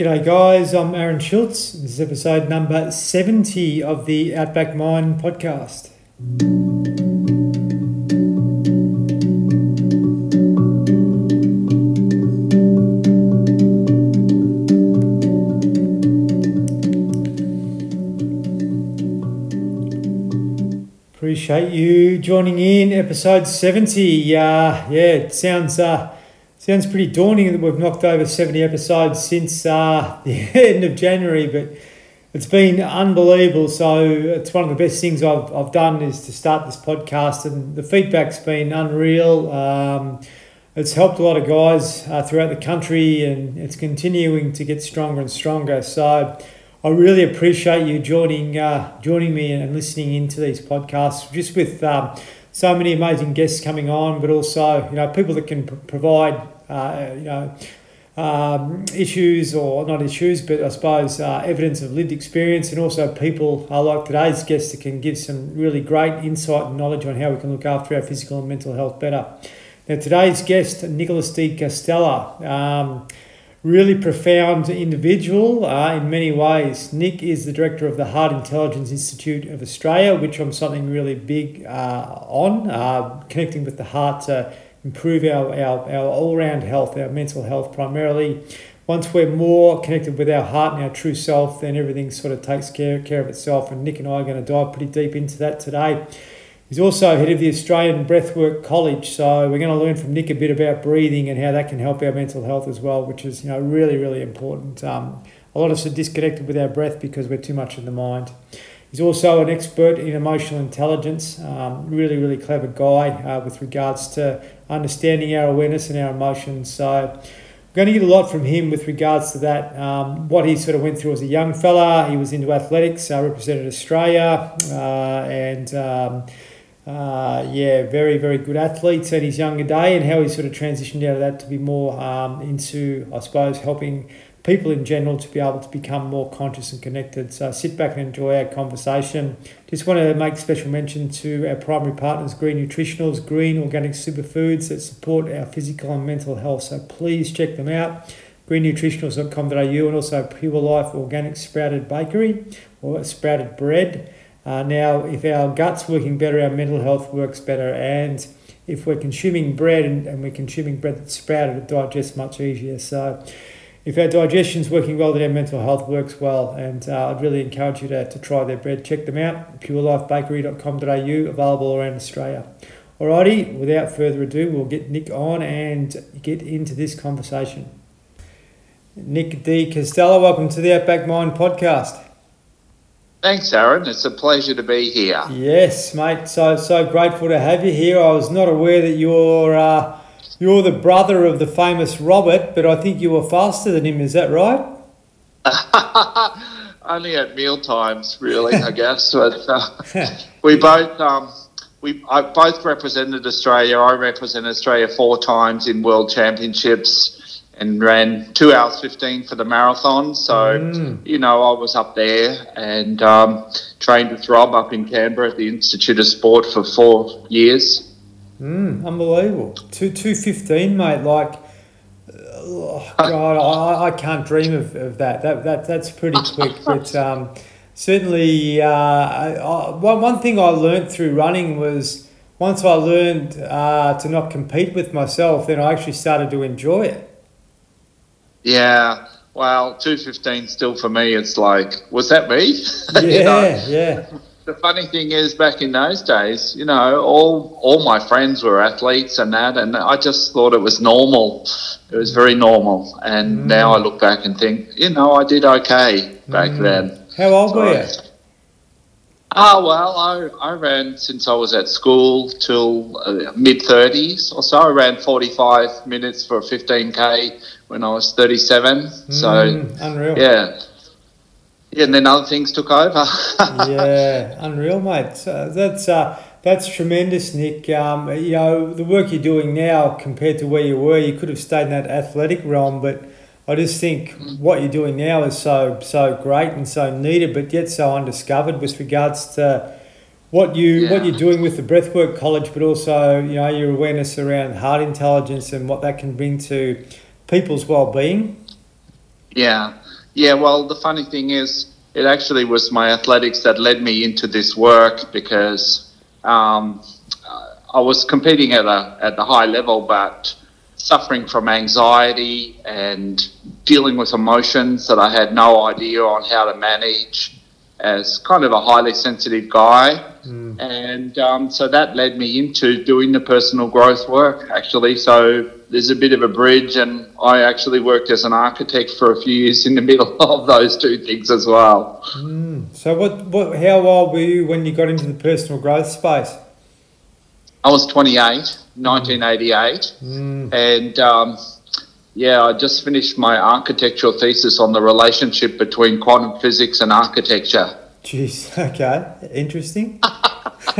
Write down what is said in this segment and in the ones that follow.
G'day, guys. I'm Aaron Schultz. This is episode number 70 of the Outback Mind podcast. Appreciate you joining in episode 70. Uh, yeah, it sounds uh, sounds pretty daunting that we've knocked over 70 episodes since uh, the end of January, but it's been unbelievable. So it's one of the best things I've, I've done is to start this podcast, and the feedback's been unreal. Um, it's helped a lot of guys uh, throughout the country, and it's continuing to get stronger and stronger. So I really appreciate you joining uh, joining me and listening into these podcasts, just with um, so many amazing guests coming on, but also you know people that can provide uh, you know um, issues or not issues, but I suppose uh, evidence of lived experience, and also people uh, like today's guests that can give some really great insight and knowledge on how we can look after our physical and mental health better. Now today's guest, Nicholas De Castella. Um, really profound individual uh, in many ways. Nick is the director of the Heart Intelligence Institute of Australia, which I'm something really big uh, on, uh, connecting with the heart to improve our, our, our all round health, our mental health primarily. Once we're more connected with our heart and our true self, then everything sort of takes care, care of itself. And Nick and I are going to dive pretty deep into that today. He's also head of the Australian Breathwork College, so we're going to learn from Nick a bit about breathing and how that can help our mental health as well, which is you know really really important. Um, a lot of us are disconnected with our breath because we're too much in the mind. He's also an expert in emotional intelligence, um, really really clever guy uh, with regards to understanding our awareness and our emotions. So. I'm going to get a lot from him with regards to that. Um, what he sort of went through as a young fella, he was into athletics, uh, represented Australia, uh, and um, uh, yeah, very, very good athletes at his younger day, and how he sort of transitioned out of that to be more um, into, I suppose, helping people in general to be able to become more conscious and connected. So sit back and enjoy our conversation. Just want to make special mention to our primary partners, Green Nutritionals, green organic superfoods that support our physical and mental health. So please check them out. greennutritionals.com.au and also Pure Life Organic Sprouted Bakery or Sprouted Bread. Uh, now, if our gut's working better, our mental health works better. And if we're consuming bread and, and we're consuming bread that's sprouted, it digests much easier. So, if our digestion's working well, then our mental health works well. And uh, I'd really encourage you to, to try their bread. Check them out, purelifebakery.com.au, available around Australia. Alrighty, without further ado, we'll get Nick on and get into this conversation. Nick De Castella, welcome to the Outback Mind podcast. Thanks, Aaron. It's a pleasure to be here. Yes, mate. So so grateful to have you here. I was not aware that you're uh, you're the brother of the famous Robert, but I think you were faster than him. Is that right? Only at meal times, really. I guess. But uh, we both um, we I both represented Australia. I represented Australia four times in World Championships and ran two hours 15 for the marathon. So, mm. you know, I was up there and um, trained with Rob up in Canberra at the Institute of Sport for four years. Mm, unbelievable. Two, 215, mate. Like, oh God, I, I can't dream of, of that. that. That That's pretty quick. But um, certainly, uh, I, one, one thing I learned through running was once I learned uh, to not compete with myself, then I actually started to enjoy it. Yeah. Well, two fifteen still for me. It's like, was that me? Yeah, you know? yeah. The funny thing is, back in those days, you know, all all my friends were athletes and that, and I just thought it was normal. It was very normal. And mm. now I look back and think, you know, I did okay back mm. then. How old so, were you? Ah, well, I, I ran since I was at school till uh, mid 30s or so. I ran 45 minutes for a 15K when I was 37. Mm, so, unreal. Yeah. Yeah, and then other things took over. yeah, unreal, mate. So that's uh, that's tremendous, Nick. Um, you know, the work you're doing now compared to where you were, you could have stayed in that athletic realm, but I just think what you're doing now is so so great and so needed, but yet so undiscovered with regards to what you yeah. what you're doing with the Breathwork College, but also you know your awareness around heart intelligence and what that can bring to people's well-being. Yeah, yeah. Well, the funny thing is, it actually was my athletics that led me into this work because um, I was competing at a at the high level, but suffering from anxiety and dealing with emotions that I had no idea on how to manage as kind of a highly sensitive guy. Mm. And um, so that led me into doing the personal growth work, actually. So there's a bit of a bridge, and I actually worked as an architect for a few years in the middle of those two things as well. Mm. So, what, what, how old were you when you got into the personal growth space? I was 28, 1988, mm. and um, yeah, I just finished my architectural thesis on the relationship between quantum physics and architecture. Jeez, okay, interesting.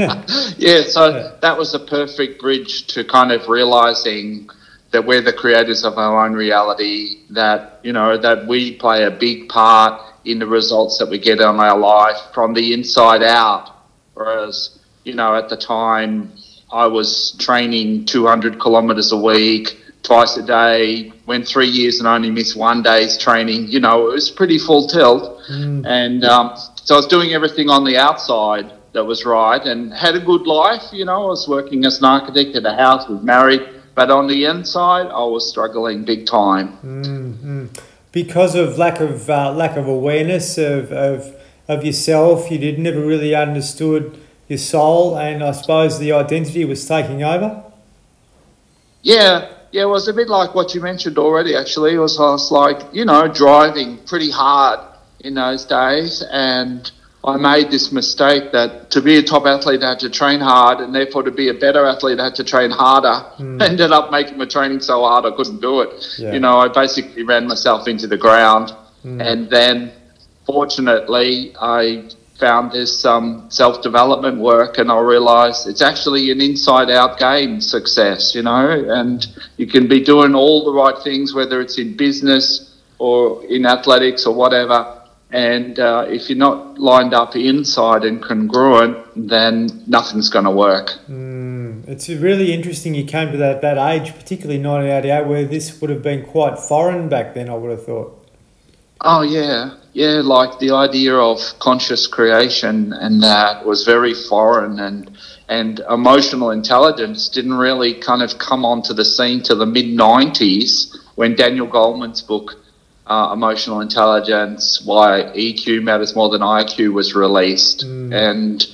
yeah, so that was a perfect bridge to kind of realizing that we're the creators of our own reality, that, you know, that we play a big part in the results that we get in our life from the inside out. Whereas, you know, at the time I was training 200 kilometers a week, twice a day, went three years and only missed one day's training. You know, it was pretty full tilt. Mm. And um, so I was doing everything on the outside that was right and had a good life. You know, I was working as an architect at a house, was married, but on the inside, I was struggling big time. Mm-hmm. Because of lack of uh, lack of awareness of, of of yourself, you did never really understood your soul, and I suppose the identity was taking over. Yeah, yeah, it was a bit like what you mentioned already. Actually, it was, was like you know driving pretty hard in those days, and I made this mistake that to be a top athlete, I had to train hard, and therefore to be a better athlete, I had to train harder. Mm. Ended up making my training so hard I couldn't do it. Yeah. You know, I basically ran myself into the ground, mm. and then fortunately, I found there's some self development work, and I realised it's actually an inside out game success, you know, and you can be doing all the right things, whether it's in business or in athletics or whatever. And uh, if you're not lined up inside and congruent, then nothing's going to work. Mm, it's really interesting you came to that, that age, particularly 1988, where this would have been quite foreign back then, I would have thought. Oh, yeah yeah, like the idea of conscious creation and that was very foreign and and emotional intelligence didn't really kind of come onto the scene till the mid 90s when Daniel Goleman's book uh, Emotional Intelligence Why EQ Matters More Than IQ was released mm. and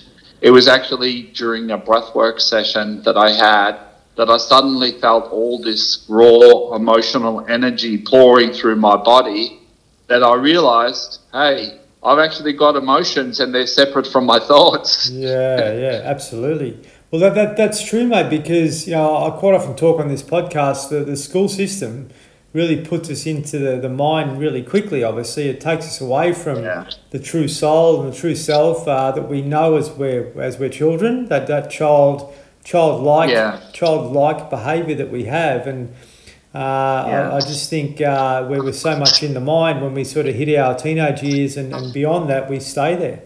it was actually during a breathwork session that I had that I suddenly felt all this raw emotional energy pouring through my body that I realized, hey, I've actually got emotions and they're separate from my thoughts. Yeah, yeah, absolutely. Well, that, that that's true, mate, because, you know, I quite often talk on this podcast that the school system really puts us into the, the mind really quickly, obviously. It takes us away from yeah. the true soul and the true self uh, that we know as we're, as we're children, that, that child childlike yeah. childlike behaviour that we have. And uh, yeah. I, I, just think uh, we were so much in the mind when we sort of hit our teenage years and, and beyond that, we stay there.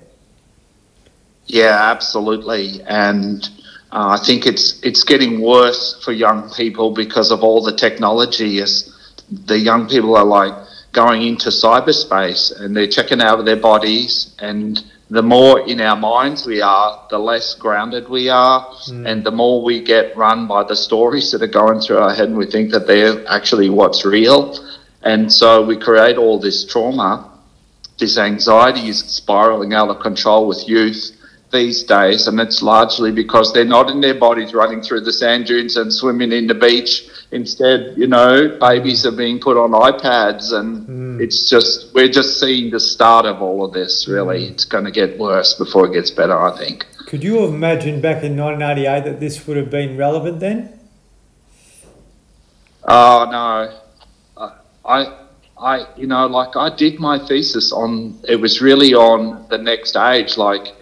Yeah, absolutely. And uh, I think it's it's getting worse for young people because of all the technology. As the young people are like going into cyberspace and they're checking out of their bodies and the more in our minds we are, the less grounded we are, mm. and the more we get run by the stories that are going through our head, and we think that they're actually what's real. And so we create all this trauma. This anxiety is spiraling out of control with youth these days, and it's largely because they're not in their bodies running through the sand dunes and swimming in the beach. Instead, you know, babies are being put on iPads, and mm. it's just we're just seeing the start of all of this. Really, mm. it's going to get worse before it gets better. I think. Could you have imagined back in 1988 that this would have been relevant then? Oh no, I I, you know, like I did my thesis on, it was really on the next age, like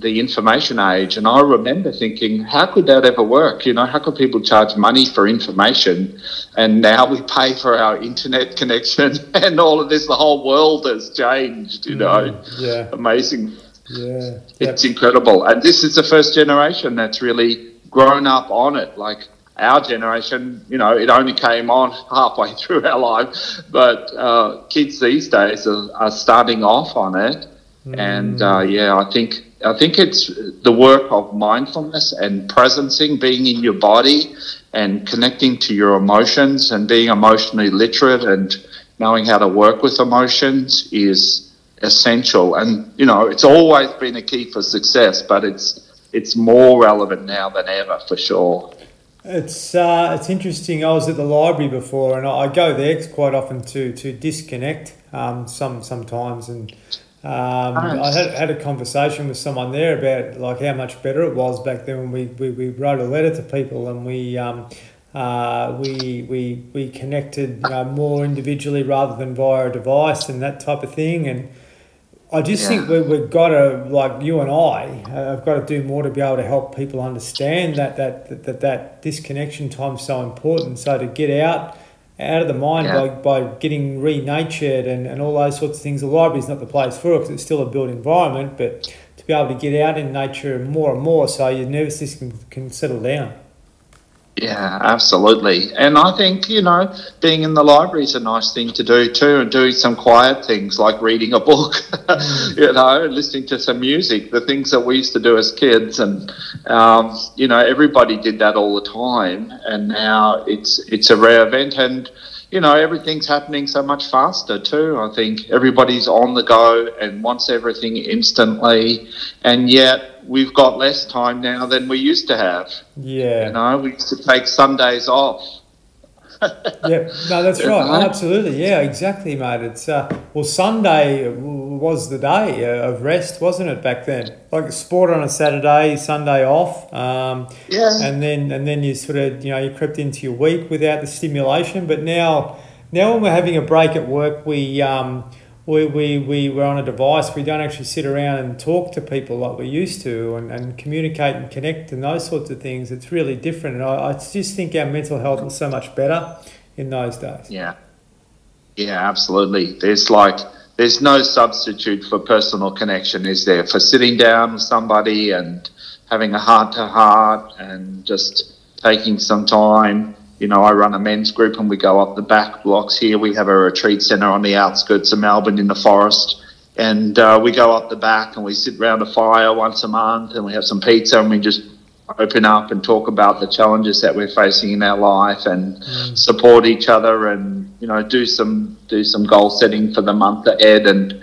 the information age. And I remember thinking, how could that ever work? You know, how could people charge money for information? And now we pay for our internet connection and all of this. The whole world has changed, you know. Mm, yeah. Amazing. Yeah. It's incredible. And this is the first generation that's really grown up on it. Like, our generation, you know, it only came on halfway through our life. But uh, kids these days are, are, starting off on it, mm. and uh, yeah, I think I think it's the work of mindfulness and presencing, being in your body and connecting to your emotions and being emotionally literate and knowing how to work with emotions is essential. And you know, it's always been a key for success, but it's it's more relevant now than ever for sure. It's uh, it's interesting. I was at the library before, and I go there quite often to to disconnect. Um, some sometimes, and um. I had, had a conversation with someone there about like how much better it was back then when we, we, we wrote a letter to people and we um, uh, we, we we connected you know, more individually rather than via a device and that type of thing. And I just yeah. think we, we've got to, like you and I, uh, have got to do more to be able to help people understand that that, that, that, that disconnection time is so important. So to get out out of the mind yeah. by, by getting renatured and, and all those sorts of things, the library is not the place for it because it's still a built environment, but to be able to get out in nature more and more so your nervous system can, can settle down. Yeah, absolutely. And I think, you know, being in the library is a nice thing to do too, and doing some quiet things like reading a book, you know, listening to some music, the things that we used to do as kids. And, um, you know, everybody did that all the time. And now it's, it's a rare event. And, you know, everything's happening so much faster too. I think everybody's on the go and wants everything instantly. And yet, we've got less time now than we used to have. Yeah. You know, we used to take Sundays off. yeah, no, that's right. Absolutely, yeah, exactly, mate. It's uh, well, Sunday was the day of rest, wasn't it? Back then, like sport on a Saturday, Sunday off. Um, yeah. And then and then you sort of you know you crept into your week without the stimulation. But now now when we're having a break at work, we um, we, we, we were on a device, we don't actually sit around and talk to people like we used to and, and communicate and connect and those sorts of things. It's really different. And I, I just think our mental health was so much better in those days. Yeah. Yeah, absolutely. There's like, there's no substitute for personal connection, is there? For sitting down with somebody and having a heart to heart and just taking some time you know, I run a men's group and we go up the back blocks here. We have a retreat centre on the outskirts of Melbourne in the forest. And uh, we go up the back and we sit around a fire once a month and we have some pizza and we just open up and talk about the challenges that we're facing in our life and mm. support each other and, you know, do some do some goal setting for the month ahead and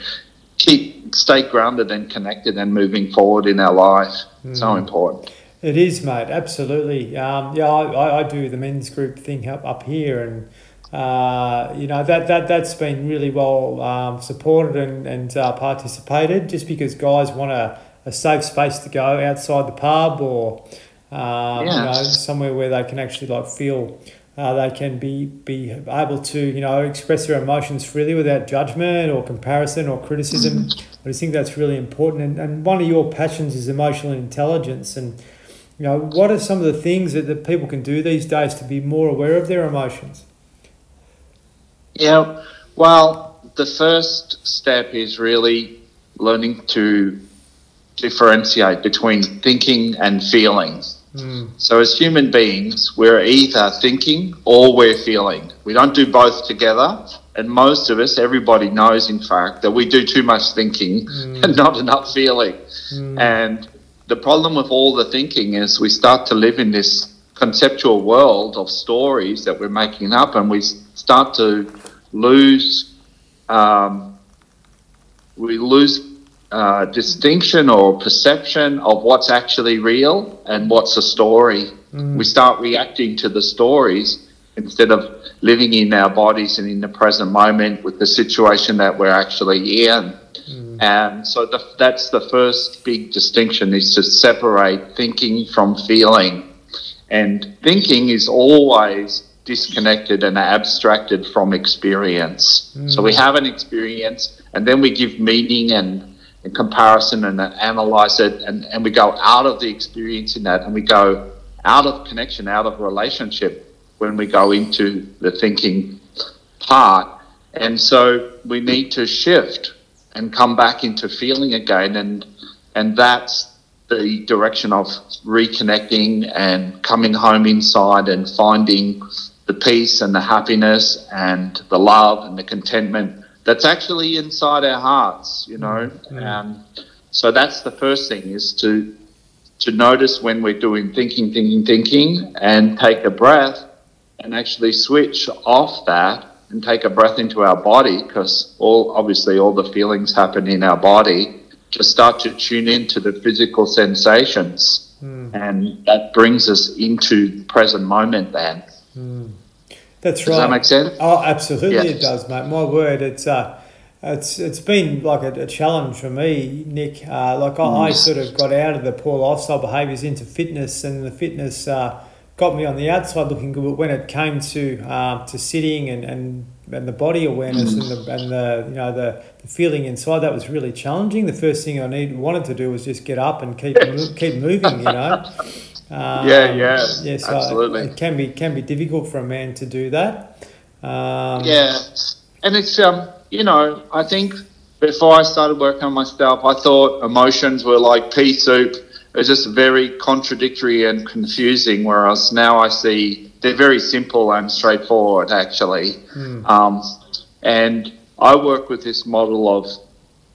keep stay grounded and connected and moving forward in our life. Mm. So important. It is, mate. Absolutely. Um, yeah, I, I do the men's group thing up up here, and uh, you know that that that's been really well um, supported and and uh, participated. Just because guys want a, a safe space to go outside the pub or um, yeah. you know somewhere where they can actually like feel. Uh, they can be, be able to, you know, express their emotions freely without judgment or comparison or criticism. Mm-hmm. I think that's really important. And, and one of your passions is emotional intelligence. And you know, what are some of the things that, that people can do these days to be more aware of their emotions? Yeah, well, the first step is really learning to differentiate between thinking and feeling. Mm. So, as human beings, we're either thinking or we're feeling. We don't do both together. And most of us, everybody knows, in fact, that we do too much thinking mm. and not enough feeling. Mm. And the problem with all the thinking is we start to live in this conceptual world of stories that we're making up, and we start to lose um, we lose uh, distinction or perception of what's actually real and what's a story. Mm. We start reacting to the stories instead of living in our bodies and in the present moment with the situation that we're actually in. And so the, that's the first big distinction is to separate thinking from feeling. And thinking is always disconnected and abstracted from experience. Mm. So we have an experience and then we give meaning and, and comparison and analyze it and, and we go out of the experience in that and we go out of connection, out of relationship when we go into the thinking part. And so we need to shift and come back into feeling again and and that's the direction of reconnecting and coming home inside and finding the peace and the happiness and the love and the contentment that's actually inside our hearts, you know. Mm. Um, so that's the first thing is to to notice when we're doing thinking, thinking, thinking, and take a breath and actually switch off that and take a breath into our body because all obviously all the feelings happen in our body to start to tune into the physical sensations mm. and that brings us into present moment then mm. that's does right does that make sense oh absolutely yes. it does mate my word it's uh it's it's been like a, a challenge for me, Nick. Uh, like I, I, sort of got out of the poor lifestyle behaviours into fitness, and the fitness uh, got me on the outside looking good. But when it came to uh, to sitting and, and and the body awareness and the and the you know the, the feeling inside, that was really challenging. The first thing I need wanted to do was just get up and keep keep moving. You know. Um, yeah, yeah, yeah. So absolutely. It can be can be difficult for a man to do that. Um, yeah, and it's um you know, I think before I started working on myself, I thought emotions were like pea soup. It was just very contradictory and confusing. Whereas now I see they're very simple and straightforward, actually. Mm. Um, and I work with this model of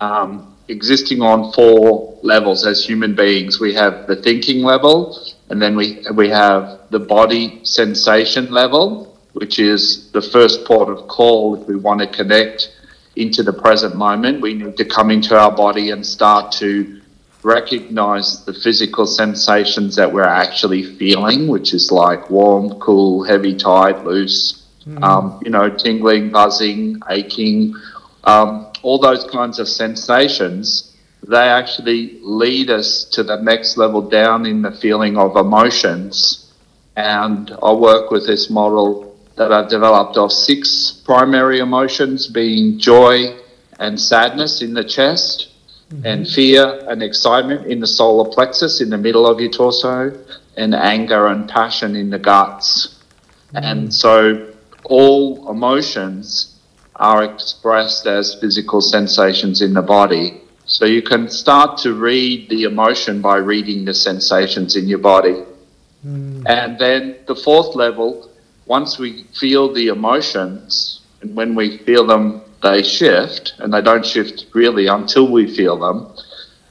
um, existing on four levels as human beings. We have the thinking level, and then we we have the body sensation level, which is the first port of call if we want to connect into the present moment. We need to come into our body and start to recognize the physical sensations that we're actually feeling, which is like warm, cool, heavy, tight, loose, mm. um, you know, tingling, buzzing, aching, um, all those kinds of sensations. They actually lead us to the next level down in the feeling of emotions. And I work with this model that I've developed of six primary emotions being joy and sadness in the chest, mm-hmm. and fear and excitement in the solar plexus in the middle of your torso, and anger and passion in the guts. Mm-hmm. And so all emotions are expressed as physical sensations in the body. So you can start to read the emotion by reading the sensations in your body. Mm. And then the fourth level once we feel the emotions, and when we feel them, they shift, and they don't shift really until we feel them.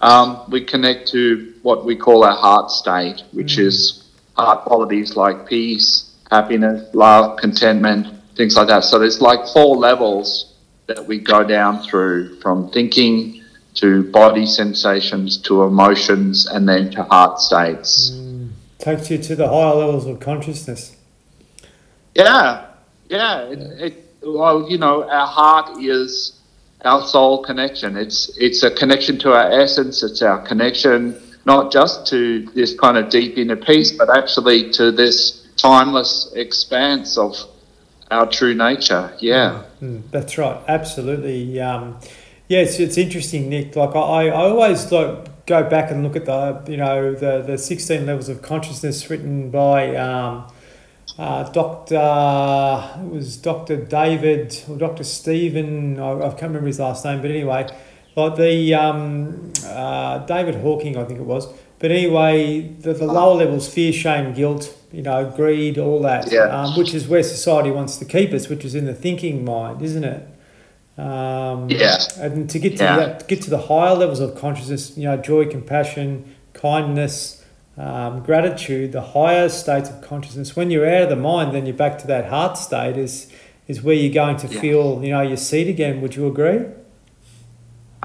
Um, we connect to what we call our heart state, which mm. is heart qualities like peace, happiness, love, contentment, things like that. So there's like four levels that we go down through from thinking to body sensations to emotions and then to heart states. Mm. Takes you to the higher levels of consciousness. Yeah, yeah. It, it, well, you know, our heart is our soul connection. It's it's a connection to our essence. It's our connection not just to this kind of deep inner peace, but actually to this timeless expanse of our true nature. Yeah, mm, that's right. Absolutely. Um, yeah, it's, it's interesting, Nick. Like I, I always like go back and look at the you know the the sixteen levels of consciousness written by. Um, uh, Doctor, it was Doctor David or Doctor Stephen. I, I, can't remember his last name, but anyway, like the um, uh, David Hawking, I think it was. But anyway, the, the lower levels, fear, shame, guilt, you know, greed, all that, yeah. um, which is where society wants to keep us, which is in the thinking mind, isn't it? Um, yeah. And to get to yeah. that, get to the higher levels of consciousness, you know, joy, compassion, kindness, um, gratitude, the higher states of consciousness. When you're out of the mind, then you're back to that heart state. Is is where you're going to yeah. feel, you know, your seat again. Would you agree?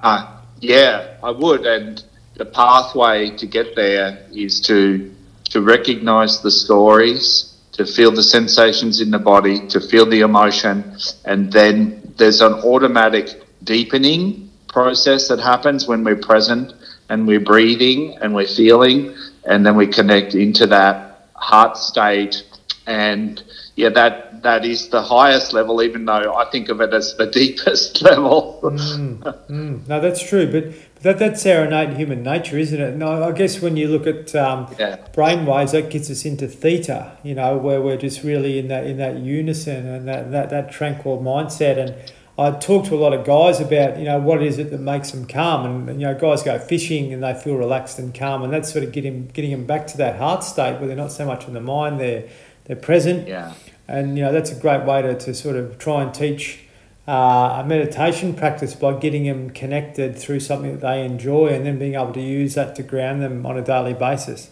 Uh, yeah, I would. And the pathway to get there is to to recognize the stories, to feel the sensations in the body, to feel the emotion, and then there's an automatic deepening process that happens when we're present and we're breathing and we're feeling and then we connect into that heart state and yeah that that is the highest level even though i think of it as the deepest level mm, mm. no that's true but that, that's our innate human nature isn't it no i guess when you look at um, yeah. brainwaves that gets us into theta you know where we're just really in that in that unison and that that, that tranquil mindset and I talk to a lot of guys about you know what is it that makes them calm, and you know guys go fishing and they feel relaxed and calm, and that's sort of getting getting them back to that heart state where they're not so much in the mind, they're they're present. Yeah. And you know that's a great way to, to sort of try and teach uh, a meditation practice by getting them connected through something that they enjoy, and then being able to use that to ground them on a daily basis.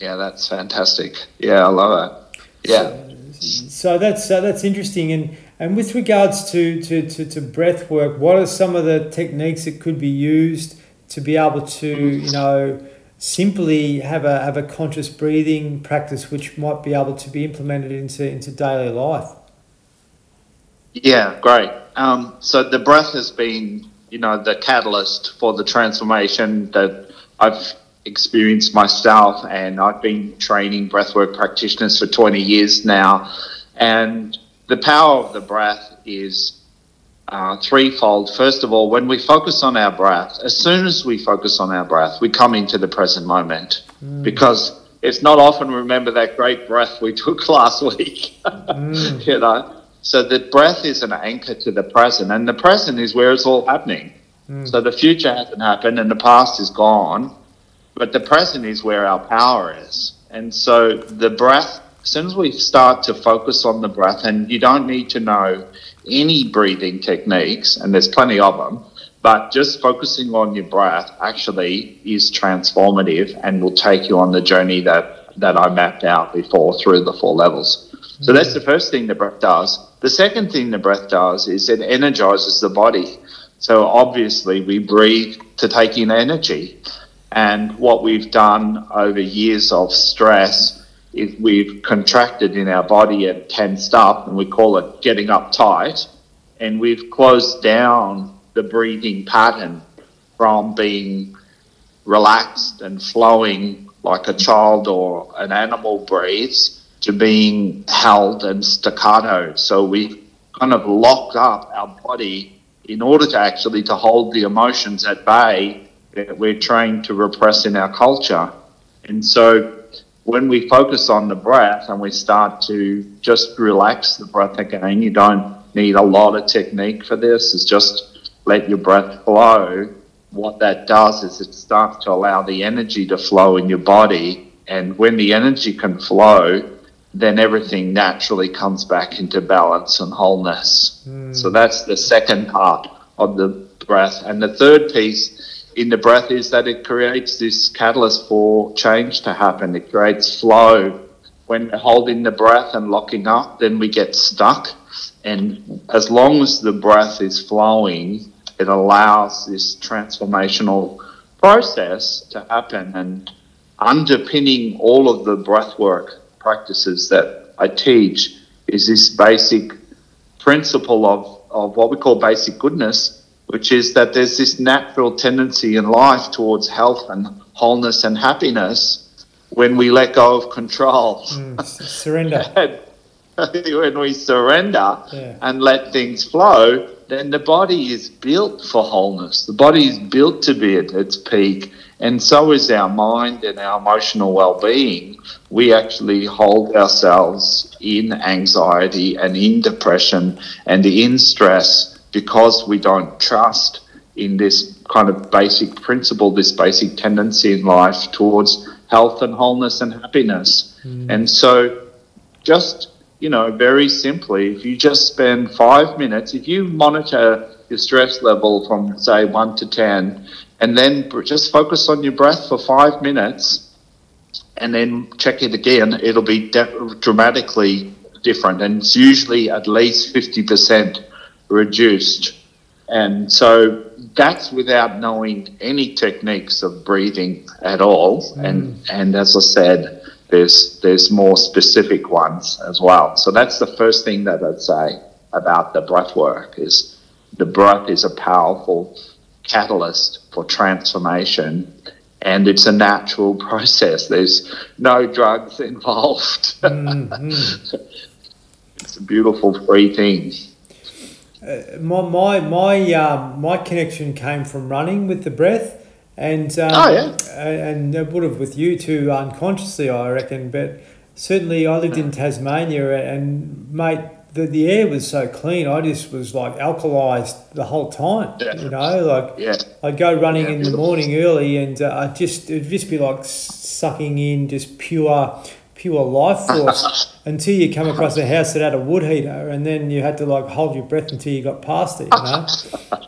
Yeah, that's fantastic. Yeah, I love it. Yeah. So, so that's uh, that's interesting, and and with regards to, to, to, to breath work, what are some of the techniques that could be used to be able to, you know, simply have a have a conscious breathing practice which might be able to be implemented into, into daily life? Yeah, great. Um, so the breath has been, you know, the catalyst for the transformation that I've experienced myself, and I've been training breathwork practitioners for 20 years now. And the power of the breath is uh, threefold. First of all, when we focus on our breath, as soon as we focus on our breath, we come into the present moment mm. because it's not often remember that great breath we took last week. mm. You know, so the breath is an anchor to the present, and the present is where it's all happening. Mm. So the future hasn't happened, and the past is gone, but the present is where our power is. And so the breath as soon as we start to focus on the breath, and you don't need to know any breathing techniques, and there's plenty of them, but just focusing on your breath actually is transformative and will take you on the journey that, that I mapped out before through the four levels. So that's the first thing the breath does. The second thing the breath does is it energizes the body. So obviously, we breathe to take in energy. And what we've done over years of stress if we've contracted in our body and tensed up, and we call it getting uptight, and we've closed down the breathing pattern from being relaxed and flowing like a child or an animal breathes to being held and staccato. So we've kind of locked up our body in order to actually to hold the emotions at bay that we're trained to repress in our culture. And so when we focus on the breath and we start to just relax the breath again, you don't need a lot of technique for this. It's just let your breath flow. What that does is it starts to allow the energy to flow in your body. And when the energy can flow, then everything naturally comes back into balance and wholeness. Mm. So that's the second part of the breath. And the third piece in the breath is that it creates this catalyst for change to happen. It creates flow. When we're holding the breath and locking up, then we get stuck. And as long as the breath is flowing, it allows this transformational process to happen. And underpinning all of the breath work practices that I teach is this basic principle of, of what we call basic goodness, which is that there's this natural tendency in life towards health and wholeness and happiness when we let go of control. Mm, surrender. when we surrender yeah. and let things flow, then the body is built for wholeness. The body is built to be at its peak, and so is our mind and our emotional well being. We actually hold ourselves in anxiety and in depression and in stress because we don't trust in this kind of basic principle, this basic tendency in life towards health and wholeness and happiness. Mm. And so, just, you know, very simply, if you just spend five minutes, if you monitor your stress level from, say, one to 10, and then just focus on your breath for five minutes, and then check it again, it'll be de- dramatically different. And it's usually at least 50% reduced. And so that's without knowing any techniques of breathing at all. Mm. And and as I said, there's there's more specific ones as well. So that's the first thing that I'd say about the breath work is the breath is a powerful catalyst for transformation and it's a natural process. There's no drugs involved. Mm-hmm. it's a beautiful free thing. Uh, my my my um, my connection came from running with the breath, and um, oh yeah, and it would have with you too unconsciously, I reckon. But certainly, I lived in Tasmania, and mate, the, the air was so clean. I just was like alkalized the whole time. Yeah. You know, like Yeah. I'd go running Yeah, in the morning early, and uh, I just it'd just be like sucking in just pure pure life force until you come across a house that had a wood heater, and then you had to like hold your breath until you got past it. You know,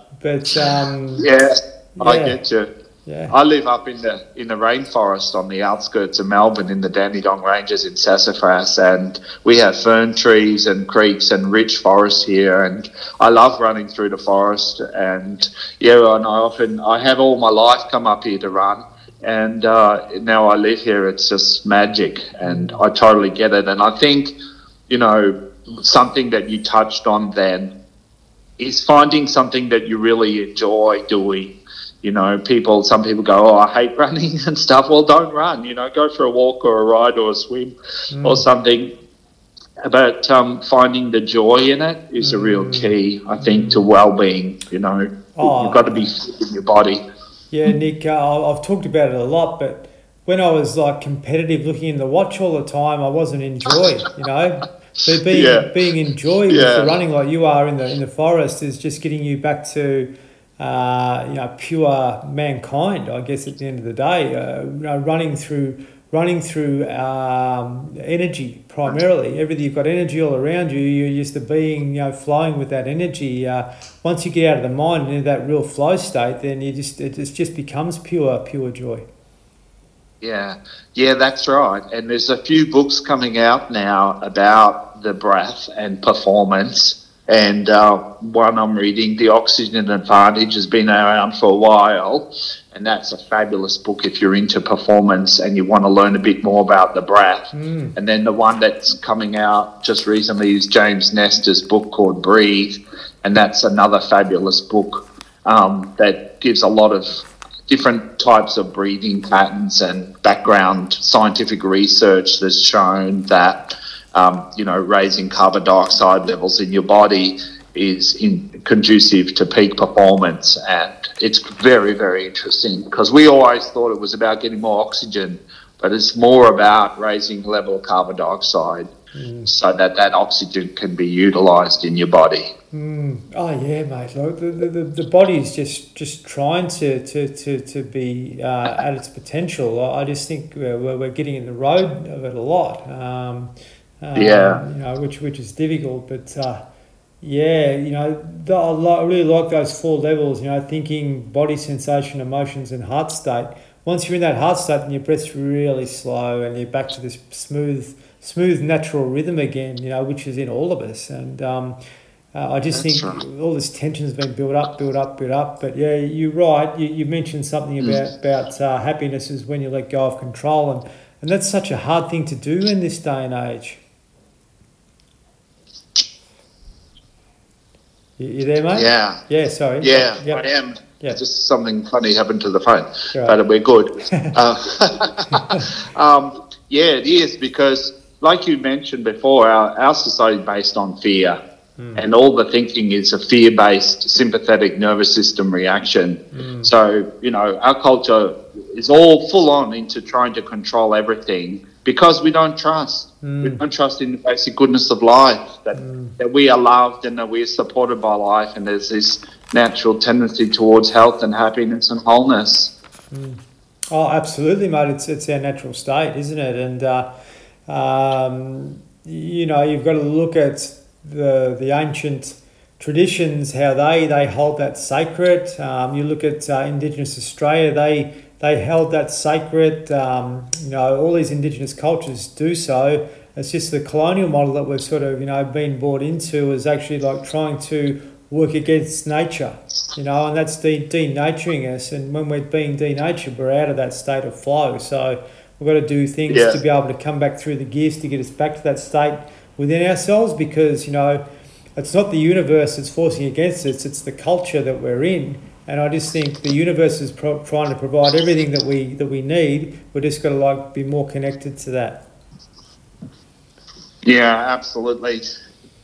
but um, Yeah, I get you. yeah, I live up in the in the rainforest on the outskirts of Melbourne in the Dandenong Ranges in Sassafras, and we have fern trees and creeks and rich forest here. And I love running through the forest. And yeah, and I often I have all my life come up here to run, and uh, now I live here. It's just magic, and I totally get it. And I think, you know, something that you touched on then is finding something that you really enjoy doing. You know, people, some people go, Oh, I hate running and stuff. Well, don't run, you know, go for a walk or a ride or a swim or something. But um, finding the joy in it is a real key, I think, to well being. You know, Oh. you've got to be fit in your body. Yeah, Nick. Uh, I've talked about it a lot, but when I was like competitive, looking in the watch all the time, I wasn't in joy. You know, so being Yeah. being in joy with the running like you are in the in the forest is just getting you back to. Uh, you know, pure mankind. I guess at the end of the day, uh, you know, running through, running through um, energy primarily. Everything you've got energy all around you. You're used to being, you know, flowing with that energy. Uh, once you get out of the mind and into that real flow state, then you just it just, just becomes pure, pure joy. Yeah, yeah, that's right. And there's a few books coming out now about the breath and performance. And uh, one I'm reading, The Oxygen Advantage, has been around for a while. And that's a fabulous book if you're into performance and you want to learn a bit more about the breath. And then the one that's coming out just recently is James Nestor's book called Breathe. And that's another fabulous book um, that gives a lot of different types of breathing patterns and background scientific research that's shown that um, you know raising carbon dioxide levels in your body is in, conducive to peak performance and it's very very interesting because we always thought it was about getting more oxygen but it's more about raising the level of carbon dioxide so that that oxygen can be utilized in your body Oh yeah, mate. The, the, the- body is just, just trying to, to, to, to be uh, at its potential. I just think we're, we're we're getting in the road of it a lot. Um, um, Yeah. You know, which which is difficult, but uh, yeah, you know, the, I, I really like those four levels. You know, thinking, body sensation, emotions, and heart state. Once you're in that heart state, then your breath's really slow, and you're back to this smooth, smooth, natural rhythm again. You know, which is in all of us, and um, uh, I just That's think right. all this tension's been built up, built up, built up. But yeah, you're right. You, you mentioned something Mm. about about uh, happiness is when you let go of control, and and that's such a hard thing to do in this day and age. You, you there, mate? yeah Yeah. Sorry. Yeah, Yep. I am. Yeah. Just something funny happened to the phone, Right. but we're good. uh, um, yeah, it is because, like you mentioned before, our, our society is based on fear. And all the thinking is a fear based sympathetic nervous system reaction. So, you know, our culture is all full on into trying to control everything because we don't trust. We don't trust in the basic goodness of life that, that we are loved and that we are supported by life, and there's this natural tendency towards health and happiness and wholeness. Oh, absolutely, mate. It's it's our natural state, isn't it? And uh, um, you know, you've got to look at the the ancient traditions, how they they hold that sacred. Um, you look at uh, Indigenous Australia; they they held that sacred. Um, you know, all these Indigenous cultures do so. It's just the colonial model that we've sort of you know been brought into is actually like trying to work against nature, you know, and that's de- denaturing us. And when we're being denatured, we're out of that state of flow. So we've got to do things Yeah. to be able to come back through the gears to get us back to that state within ourselves because, you know, it's not the universe that's forcing against us, it's the culture that we're in. And I just think the universe is pro- trying to provide everything that we that we need. We're just got to like be more connected to that. Yeah, absolutely.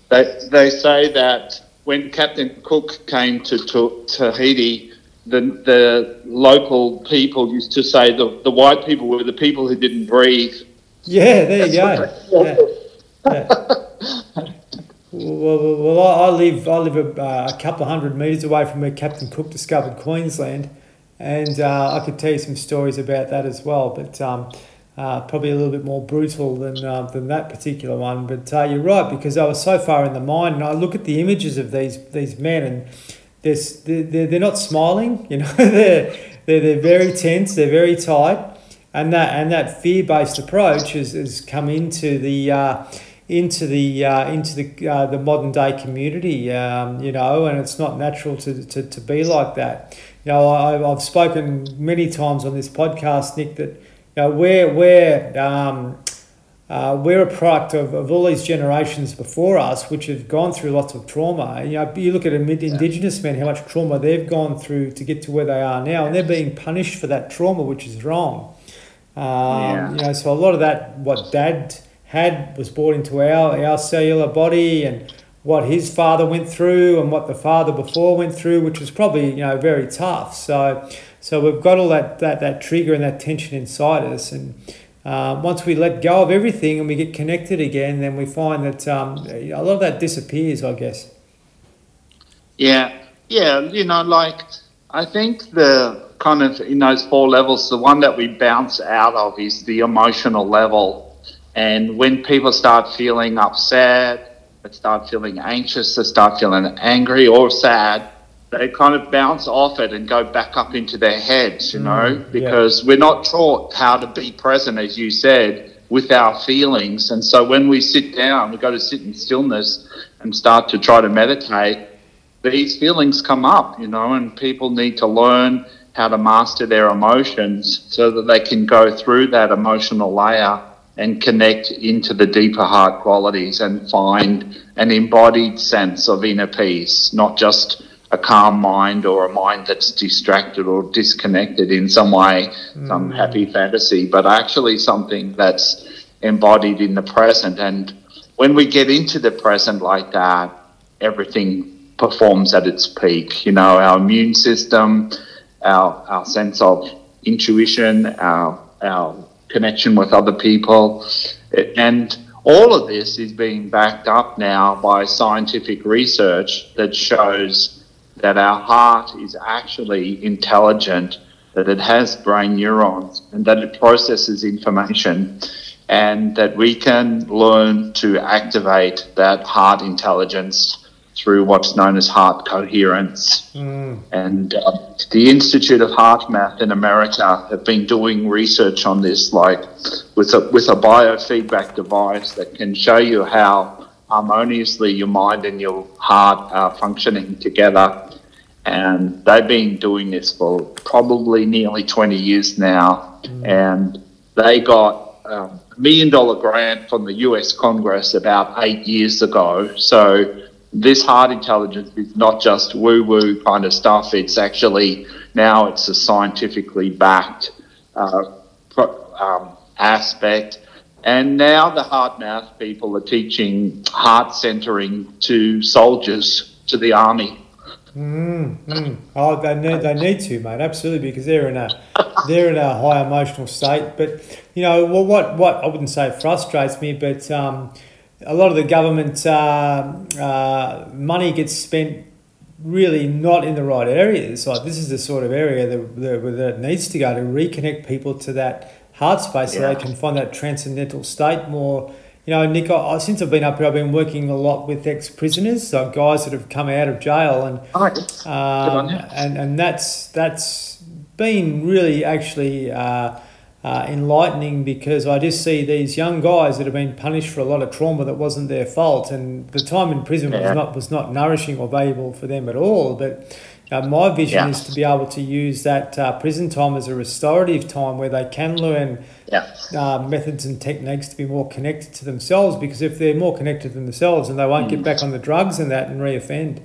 They, they say that when Captain Cook came to, to Tahiti, the, the local people used to say the, the white people were the people who didn't breathe. Yeah, there you That's go. Yeah. Yeah. Well, well, I live I live a, a couple of hundred metres away from where Captain Cook discovered Queensland, and uh, I could tell you some stories about that as well. But um, uh, probably a little bit more brutal than uh, than that particular one. But uh, you're right because I was so far in the mind, and I look at the images of these these men, and they're they're, they're not smiling. You know, they're, they're they're very tense. They're very tight. And that and that fear based approach has, has come into the uh, into the uh, into the uh, the modern day community, um, you know, and it's not natural to, to, to be like that. You know, I, I've spoken many times on this podcast, Nick, that you know, we're, we're, um, uh, we're a product of, of all these generations before us, which have gone through lots of trauma. You know, you look at Indigenous men, how much trauma they've gone through to get to where they are now, and they're being punished for that trauma, which is wrong. Um, yeah. You know, so a lot of that, what Dad had, was brought into our our cellular body, and what his father went through, and what the father before went through, which was probably you know very tough. So so we've got all that, that, that trigger and that tension inside us. And uh, once we let go of everything and we get connected again, then we find that um, a lot of that disappears, I guess. Yeah, yeah, you know, like I think the kind of in those four levels, the one that we bounce out of is the emotional level. And when people start feeling upset, they start feeling anxious, they start feeling angry or sad, they kind of bounce off it and go back up into their heads, you know, mm, because yeah. we're not taught how to be present, as you said, with our feelings. And so when we sit down, we go to sit in stillness and start to try to meditate, these feelings come up, you know, and people need to learn how to master their emotions so that they can go through that emotional layer and connect into the deeper heart qualities and find an embodied sense of inner peace, not just a calm mind or a mind that's distracted or disconnected in some way, mm. some happy fantasy, but actually something that's embodied in the present. And when we get into the present like that, everything performs at its peak. You know, our immune system, our, our sense of intuition, our, our connection with other people, and all of this is being backed up now by scientific research that shows that our heart is actually intelligent, that it has brain neurons, and that it processes information, and that we can learn to activate that heart intelligence through what's known as heart coherence. Mm. And uh, the Institute of Heart Math in America have been doing research on this, like with a, with a biofeedback device that can show you how harmoniously your mind and your heart are functioning together. And they've been doing this for probably nearly 20 years now. Mm. And they got um, a million dollar grant from the US Congress about eight years ago. So this heart intelligence is not just woo woo kind of stuff. It's actually now it's a scientifically backed uh, um, aspect and now the HeartMath people are teaching heart centering to soldiers, to the army. Mm, mm. Oh, they need, they need to, mate. Absolutely, because they're in a they're in a high emotional state. But you know, well, what what I wouldn't say frustrates me, but um, a lot of the government uh, uh, money gets spent really not in the right areas. Like this is the sort of area that, that, that needs to go to reconnect people to that heart space yeah. so they can find that transcendental state more. You know, Nick, I, since I've been up here, I've been working a lot with ex prisoners, so guys that have come out of jail, and oh, um, and and that's that's been really actually uh, uh, enlightening because I just see these young guys that have been punished for a lot of trauma that wasn't their fault, and the time in prison yeah. was not was not nourishing or valuable for them at all, but uh, my vision yeah. is to be able to use that uh, prison time as a restorative time where they can learn yeah. uh, methods and techniques to be more connected to themselves. Because if they're more connected to themselves, and they won't mm. get back on the drugs and that and reoffend.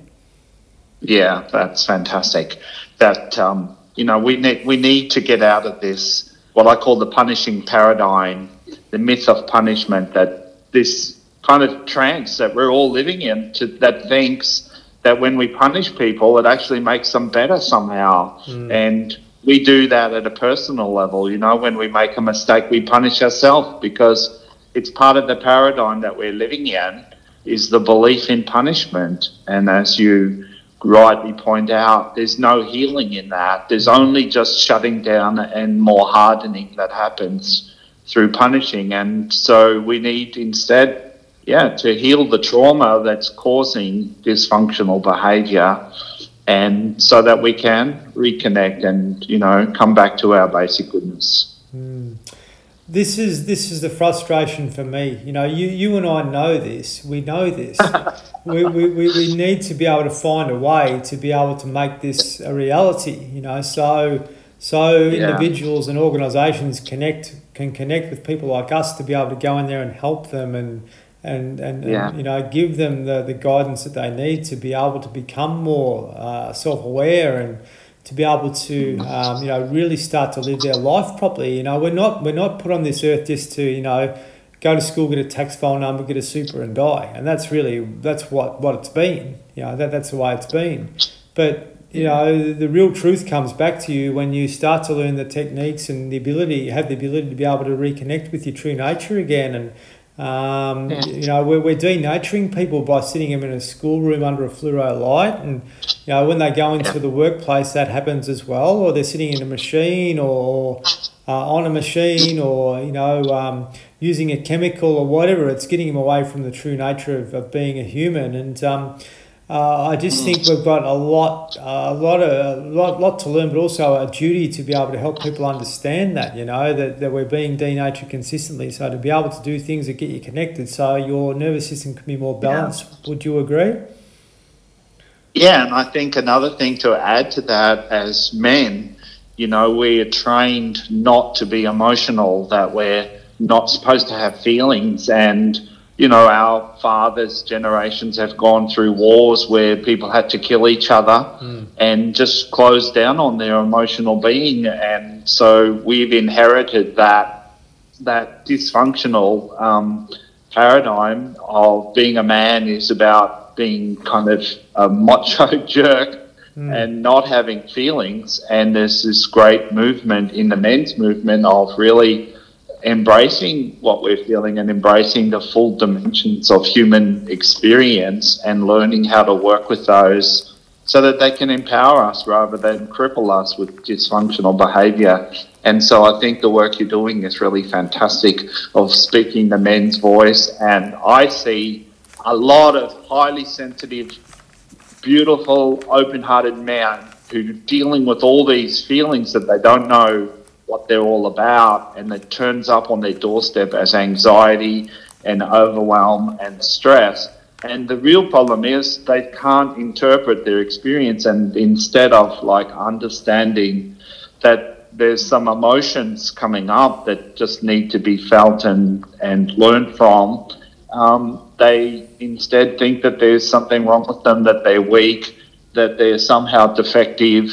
Yeah, that's fantastic. That um, you know we need we need to get out of this what I call the punishing paradigm, the myth of punishment. That this kind of trance that we're all living in to, that thinks that when we punish people, it actually makes them better somehow. Mm. And we do that at a personal level. You know, when we make a mistake, we punish ourselves because it's part of the paradigm that we're living in is the belief in punishment. And as you rightly point out, there's no healing in that. There's only just shutting down and more hardening that happens through punishing. And so we need instead, yeah, to heal the trauma that's causing dysfunctional behavior and so that we can reconnect and, you know, come back to our basic goodness. Mm this is this is the frustration for me. You know, you, you and I know this. We know this. we, we, we, we need to be able to find a way to be able to make this a reality. You know, so so yeah. individuals and organisations connect can connect with people like us to be able to go in there and help them and and and, yeah. and you know give them the, the guidance that they need to be able to become more uh, self aware and to be able to um, you know really start to live their life properly. You know, we're not we're not put on this earth just to you know go to school, get a tax file number, get a super, and die. And that's really that's what what it's been. You know, that that's the way it's been. But you know, the real truth comes back to you when you start to learn the techniques and the ability, have the ability to be able to reconnect with your true nature again and um, yeah. You know, we're, we're denaturing people by sitting them in a schoolroom under a fluoro light. And, you know, when they go into the workplace, that happens as well. Or they're sitting in a machine or uh, on a machine or, you know, um, using a chemical or whatever. It's getting them away from the true nature of, of being a human. And, um, uh, I just think we've got a lot, uh, a lot of, a lot, lot to learn, but also a duty to be able to help people understand that. You know that, that we're being denatured consistently. So to be able to do things that get you connected, so your nervous system can be more balanced. Yeah. Would you agree? Yeah, and I think another thing to add to that, as men, you know, we are trained not to be emotional. That we're not supposed to have feelings and you know, our fathers' generations have gone through wars where people had to kill each other mm. and just close down on their emotional being, and so we've inherited that that dysfunctional um, paradigm of being a man is about being kind of a macho jerk mm. and not having feelings. And there's this great movement in the men's movement of really embracing what we're feeling and embracing the full dimensions of human experience and learning how to work with those so that they can empower us rather than cripple us with dysfunctional behavior. And so I think the work you're doing is really fantastic of speaking the men's voice. And I see a lot of highly sensitive, beautiful, open hearted men who are dealing with all these feelings that they don't know what they're all about, and it turns up on their doorstep as anxiety and overwhelm and stress. And the real problem is they can't interpret their experience, and instead of like understanding that there's some emotions coming up that just need to be felt and, and learned from, um, they instead think that there's something wrong with them, that they're weak, that they're somehow defective.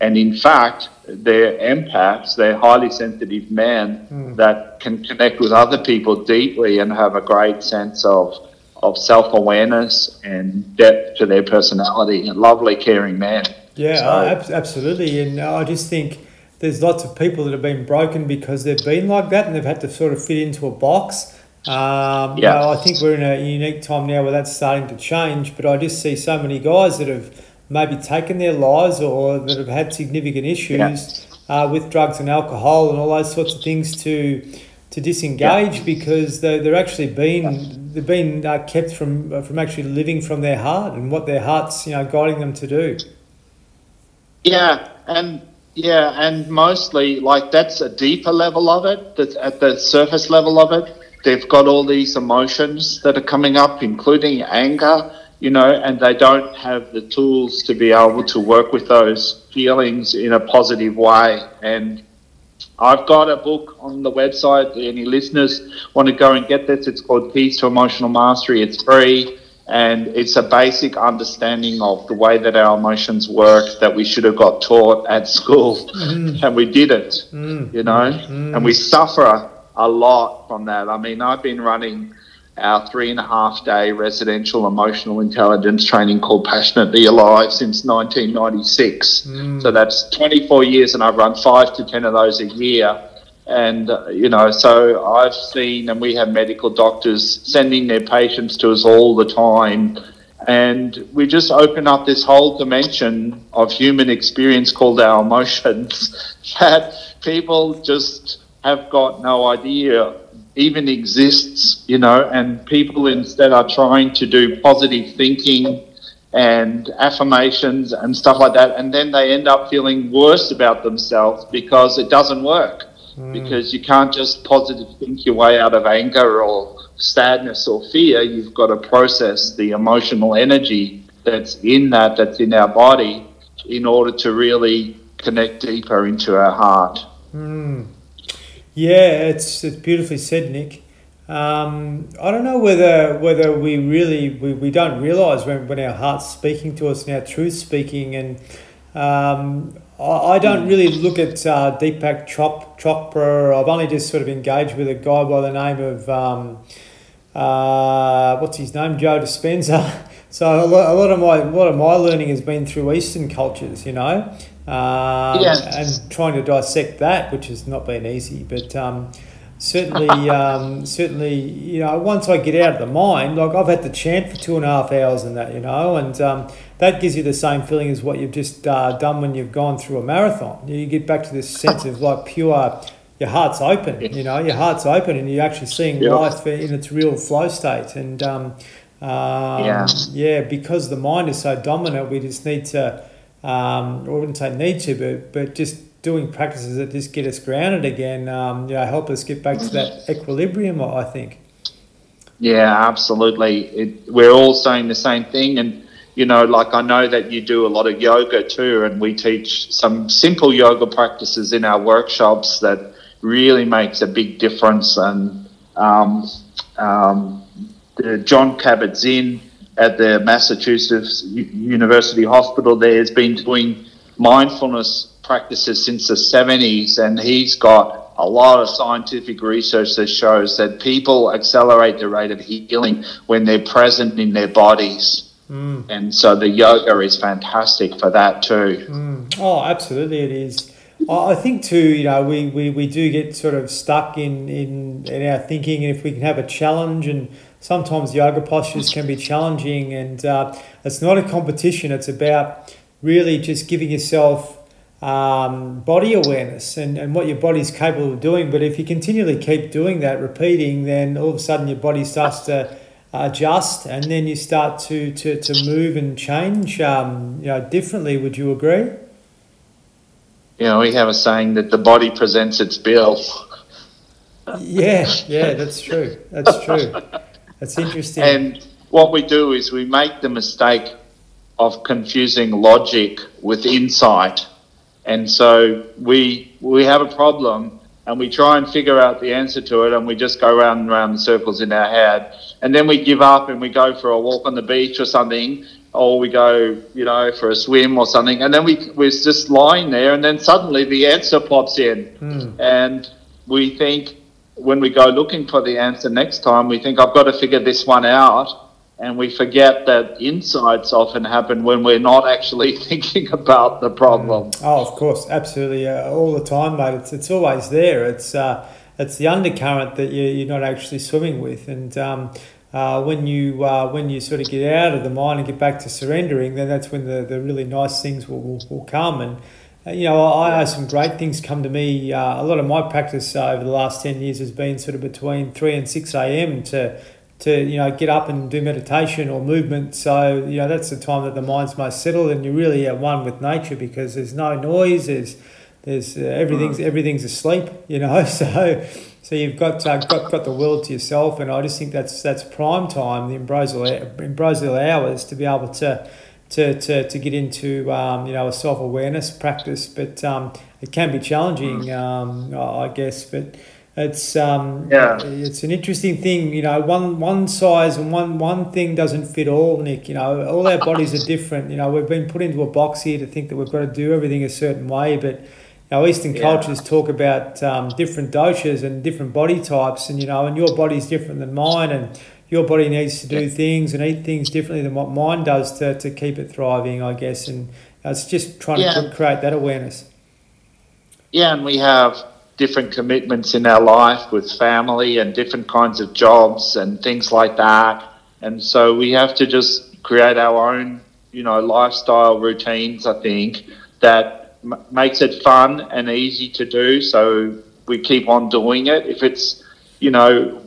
And in fact, they're empaths, they're highly sensitive men mm. that can connect with other people deeply and have a great sense of of self awareness and depth to their personality. A lovely, caring man. Yeah, so, ab- absolutely. And I just think there's lots of people that have been broken because they've been like that and they've had to sort of fit into a box. Um, yeah. You know, I think we're in a unique time now where that's starting to change, but I just see so many guys that have maybe taken their lives or that have had significant issues yeah. uh, with drugs and alcohol and all those sorts of things to to disengage yeah. because they, they're actually being they've been uh, kept from uh, from actually living from their heart and what their heart's you know guiding them to do. Yeah, and yeah, and mostly like that's a deeper level of it. That's at the surface level of it. They've got all these emotions that are coming up, including anger, you know, and they don't have the tools to be able to work with those feelings in a positive way. And I've got a book on the website. Any listeners want to go and get this? It's called Keys to Emotional Mastery. It's free and it's a basic understanding of the way that our emotions work that we should have got taught at school mm. and we didn't, mm. you know, mm. and we suffer a lot from that. I mean, I've been running our three and a half day residential emotional intelligence training called Passionately Alive since 1996. Mm. So that's 24 years, and I've run five to 10 of those a year. And, uh, you know, so I've seen, and we have medical doctors sending their patients to us all the time. And we just open up this whole dimension of human experience called our emotions that people just have got no idea even exists, you know, and people instead are trying to do positive thinking and affirmations and stuff like that, and then they end up feeling worse about themselves because it doesn't work. Mm. Because you can't just positive think your way out of anger or sadness or fear. You've got to process the emotional energy that's in that, that's in our body, in order to really connect deeper into our heart. Mm. Yeah, it's it's beautifully said, Nick. Um, I don't know whether whether we really we, we don't realise when, when our heart's speaking to us and our truth speaking, and um, I, I don't really look at uh, Deepak Chop, Chopra. I've only just sort of engaged with a guy by the name of um, uh, what's his name, Joe Dispenza. So a lot, a lot of my a lot of my learning has been through Eastern cultures, you know, um, yes. and trying to dissect that, which has not been easy. But um, certainly, um, certainly, you know, once I get out of the mind, like I've had to chant for two and a half hours and that, you know, and um, that gives you the same feeling as what you've just uh, done when you've gone through a marathon. You get back to this sense of like pure. Your heart's open, you know. Your heart's open, and you're actually seeing yep. life in its real flow state. And um, yeah, yeah, because the mind is so dominant, we just need to um, I wouldn't say need to, but but just doing practices that just get us grounded again, um, you know, help us get back to that equilibrium. I think. Yeah, absolutely. It, we're all saying the same thing, and you know, like I know that you do a lot of yoga too, and we teach some simple yoga practices in our workshops that really makes a big difference. And um, um, Jon Kabat-Zinn at the Massachusetts University Hospital there has been doing mindfulness practices since the 70s, and he's got a lot of scientific research that shows that people accelerate the rate of healing when they're present in their bodies. Mm. And so the yoga is fantastic for that too. Mm. Oh, absolutely, it is. I think too, you know, we, we, we do get sort of stuck in, in, in our thinking, and if we can have a challenge and sometimes yoga postures can be challenging and uh, it's not a competition. It's about really just giving yourself um, body awareness and, and what your body's capable of doing. But if you continually keep doing that repeating then all of a sudden your body starts to adjust and then you start to, to, to move and change um, you know differently. Would you agree? You know we have a saying that the body presents its bill. Yeah yeah that's true. That's true That's interesting. And what we do is we make the mistake of confusing logic with insight. And so we we have a problem and we try and figure out the answer to it and we just go round and round in circles in our head. And then we give up and we go for a walk on the beach or something or we go, you know, for a swim or something, and then we we're just lying there, and then suddenly the answer pops in, mm. and we think, when we go looking for the answer next time, we think, I've got to figure this one out. And we forget that insights often happen when we're not actually thinking about the problem. Mm. Oh, of course, absolutely, uh, all the time, mate. It's, it's always there. It's uh, it's the undercurrent that you, you're not actually swimming with, and um, uh, when you uh, when you sort of get out of the mind and get back to surrendering, then that's when the, the really nice things will, will, will come. And you know, I have some great things come to me. Uh, a lot of my practice uh, over the last 10 years has been sort of between 3 and 6 a.m. to, to you know, get up and do meditation or movement. So, you know, that's the time that the mind's most settled and you're really at one with nature because there's no noise, there's, there's uh, everything's, everything's asleep, you know, so, so you've got, uh, got, got the world to yourself. And I just think that's, that's prime time, the ambrosial, ambrosial hours to be able to, to, to, to get into um, you know a self awareness practice, but um, it can be challenging, mm. um, I guess. But it's um, yeah. it's an interesting thing. You know, one one size and one one thing doesn't fit all, Nick. You know, all our bodies are different. You know, we've been put into a box here to think that we've got to do everything a certain way, but our Eastern yeah. cultures talk about um, different doshas and different body types, and you know, and your body's different than mine, and your body needs to do things and eat things differently than what mine does to, to keep it thriving, I guess. And it's just trying yeah. to create that awareness. Yeah, and we have different commitments in our life with family and different kinds of jobs and things like that. And so we have to just create our own, you know, lifestyle routines, I think, that m- makes it fun and easy to do. So we keep on doing it. If it's, you know,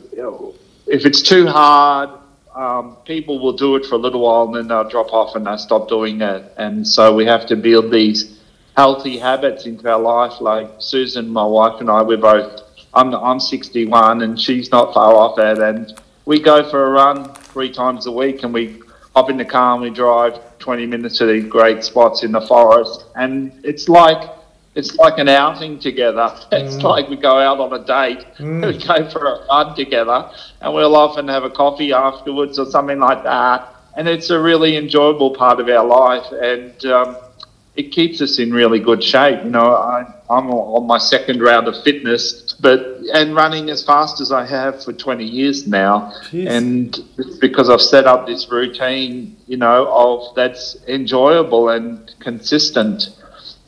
if it's too hard, um, people will do it for a little while and then they'll drop off and they'll stop doing it. And so we have to build these healthy habits into our life. Like Susan, my wife, and I, we're both. I'm I'm 61 and she's not far off it, and we go for a run three times a week, and we hop in the car and we drive 20 minutes to these great spots in the forest, and it's like it's like an outing together. It's mm. like we go out on a date, mm. we go for a run together, and we'll often have a coffee afterwards or something like that. And it's a really enjoyable part of our life, and um, it keeps us in really good shape. You know, I, I'm on my second round of fitness, but and running as fast as I have for 20 years now, Jeez. and it's because I've set up this routine, you know, of that's enjoyable and consistent,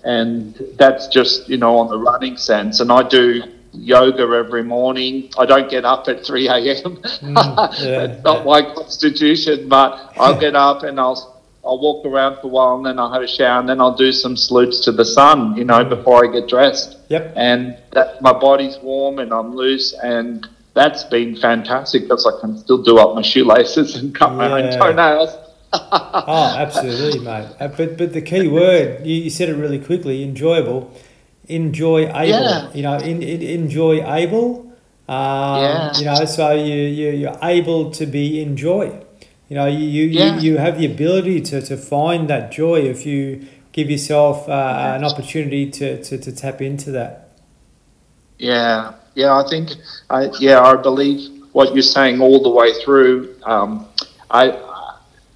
and that's just you know on the running sense. And I do yoga every morning. I don't get up at 3 a.m. Mm, yeah, not yeah. my constitution, but I'll get up and I'll I'll walk around for a while and then I'll have a shower and then I'll do some salutes to the sun, you know, before I get dressed. Yep. And that my body's warm and I'm loose and that's been fantastic because I can still do up my shoelaces and cut yeah. my own toenails. oh, absolutely, mate. Uh, but but the key word you, you said it really quickly. Enjoyable, enjoy able. Yeah. You know, in, in, enjoy able. Um, yeah. You know, so you you you're able to be enjoy. You know, you, you, yeah. you, you have the ability to, to find that joy if you give yourself uh, an opportunity to, to, to tap into that. Yeah, yeah, I think, I, yeah, I believe what you're saying all the way through. Um, I,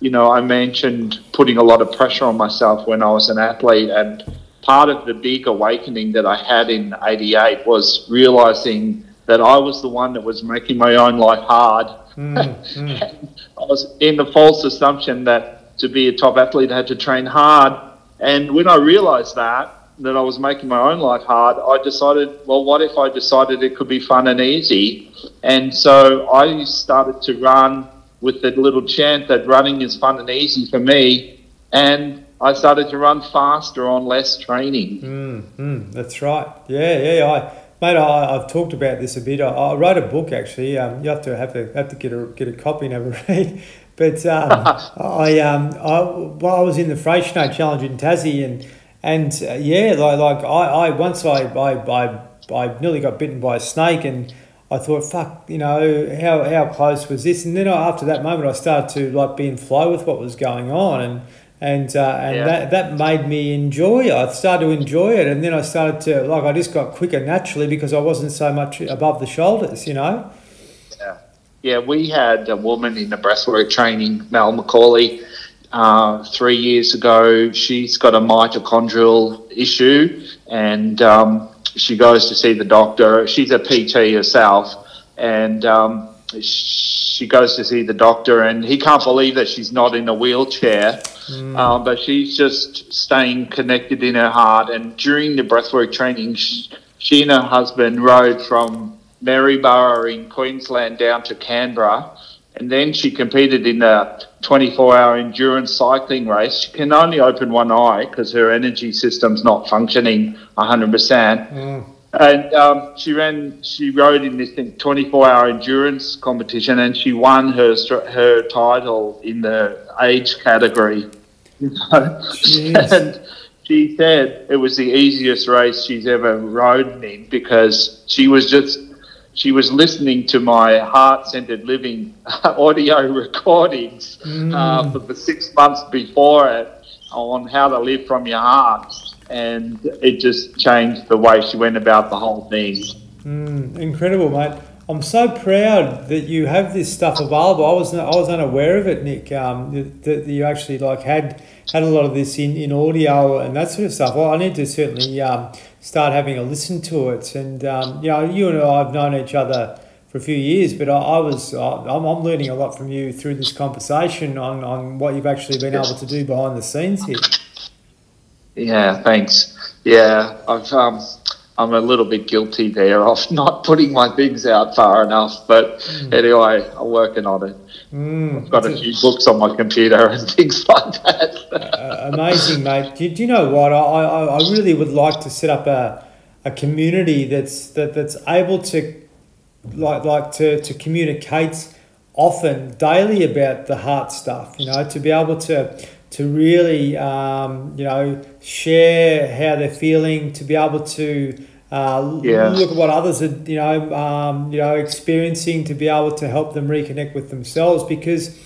you know, I mentioned putting a lot of pressure on myself when I was an athlete, and part of the big awakening that I had in '88 was realizing that I was the one that was making my own life hard. Mm, mm. I was in the false assumption that to be a top athlete I had to train hard. And when I realized that, that I was making my own life hard, I decided, well, what if I decided it could be fun and easy? And so I started to run with that little chant that running is fun and easy for me. And I started to run faster on less training. Mm, mm, that's right. Yeah, yeah. I, Mate, I, have talked about this a bit. I, I wrote a book actually. Um, you have to have to have to get a get a copy and have a read. But um, I um I well, I was in the Freycinet Challenge in Tassie and and uh, yeah, like like I, I once I, I I I nearly got bitten by a snake and I thought fuck you know how how close was this and then after that moment I started to like be in flow with what was going on and and uh, and yeah. that that made me enjoy it. I started to enjoy it, and then I started to like I just got quicker naturally because I wasn't so much above the shoulders, you know. Yeah, yeah. We had a woman in the breathwork training, Mel McCauley, uh, three years ago. She's got a mitochondrial issue, and um, she goes to see the doctor. She's a PT herself, and um, she goes to see the doctor, and he can't believe that she's not in a wheelchair Mm. Um, but she's just staying connected in her heart. And during the breathwork training, she, she and her husband rode from Maryborough in Queensland down to Canberra. And then she competed in a 24 hour endurance cycling race. She can only open one eye because her energy system's not functioning 100%. Mm. And um, she ran, she rode in this 24 hour endurance competition and she won her, her title in the age category. And she said it was the easiest race she's ever ridden in because she was just she was listening to my heart centered living audio recordings mm. uh, for the six months before it on how to live from your heart and it just changed the way she went about the whole thing mm, incredible mate I'm so proud that you have this stuff available. I was I was unaware of it, Nick. Um, that, that you actually like had had a lot of this in, in audio and that sort of stuff. Well, I need to certainly um, start having a listen to it. And um, you know, you and I have known each other for a few years, but I, I was I'm, I'm learning a lot from you through this conversation on, on what you've actually been able to do behind the scenes here. Yeah, thanks. Yeah, I've um, I'm a little bit guilty there of not putting my things out far enough. But mm. anyway, I'm working on it. Mm, I've got a few books on my computer and things like that. uh, amazing, mate. Do, do, you know what? I, I, I really would like to set up a, a community that's that, that's able to like like to, to communicate often daily about the heart stuff. You know, to be able to to really um, you know share how they're feeling, to be able to uh, yeah. look at what others are you know um, you know experiencing, to be able to help them reconnect with themselves because.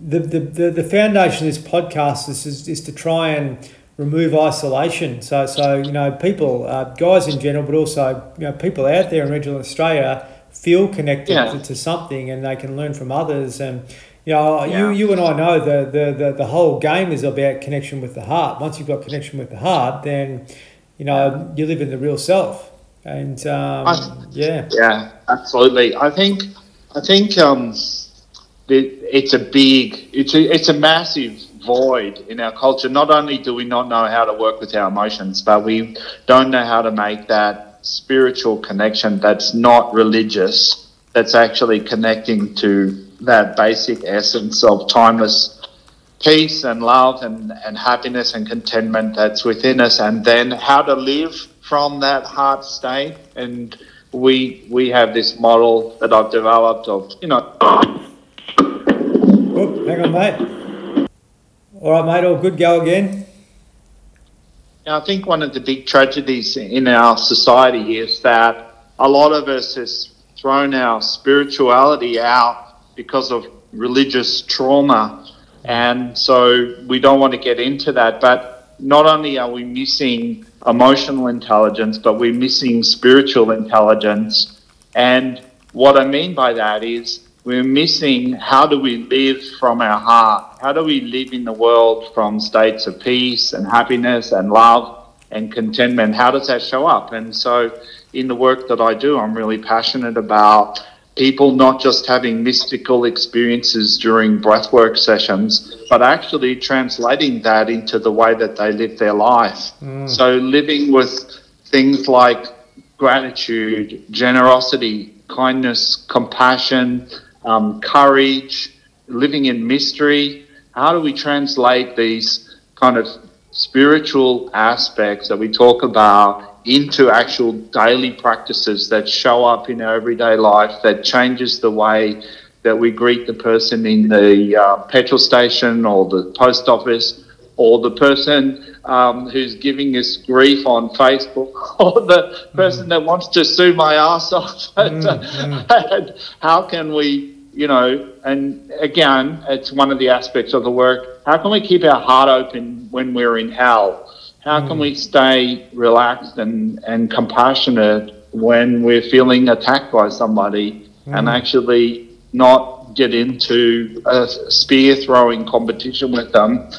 The, the, the, the foundation of this podcast is, is, is to try and remove isolation. So, so you know, people, uh, guys in general, but also you know, people out there in regional Australia feel connected yeah. to, to, something, and they can learn from others. And you know, yeah. you, you and I know the, the, the, the whole game is about connection with the heart. Once you've got connection with the heart, then, you know, you live in the real self. And um, I, yeah. Yeah, absolutely. I think, I think um, it's a big, it's a, it's a massive void in our culture. Not only do we not know how to work with our emotions, but we don't know how to make that spiritual connection that's not religious, that's actually connecting to that basic essence of timeless peace and love and, and happiness and contentment that's within us and then how to live from that heart state. And we we have this model that I've developed of you know oh, hang on mate. All right mate all good go again. I think one of the big tragedies in our society is that a lot of us has thrown our spirituality out because of religious trauma. And so we don't want to get into that. But not only are we missing emotional intelligence, but we're missing spiritual intelligence. And what I mean by that is we're missing how do we live from our heart? How do we live in the world from states of peace and happiness and love and contentment? How does that show up? And so in the work that I do, I'm really passionate about people not just having mystical experiences during breathwork sessions, but actually translating that into the way that they live their life. Mm. So living with things like gratitude, generosity, kindness, compassion, um, courage, living in mystery. How do we translate these kind of spiritual aspects that we talk about into actual daily practices that show up in our everyday life that changes the way that we greet the person in the uh, petrol station or the post office or the person um, who's giving us grief on Facebook or the person mm. that wants to sue my ass off. Mm, mm. how can we, you know, and again, it's one of the aspects of the work. How can we keep our heart open when we're in hell? How can we stay relaxed and, and compassionate when we're feeling attacked by somebody mm. and actually not get into a spear throwing competition with them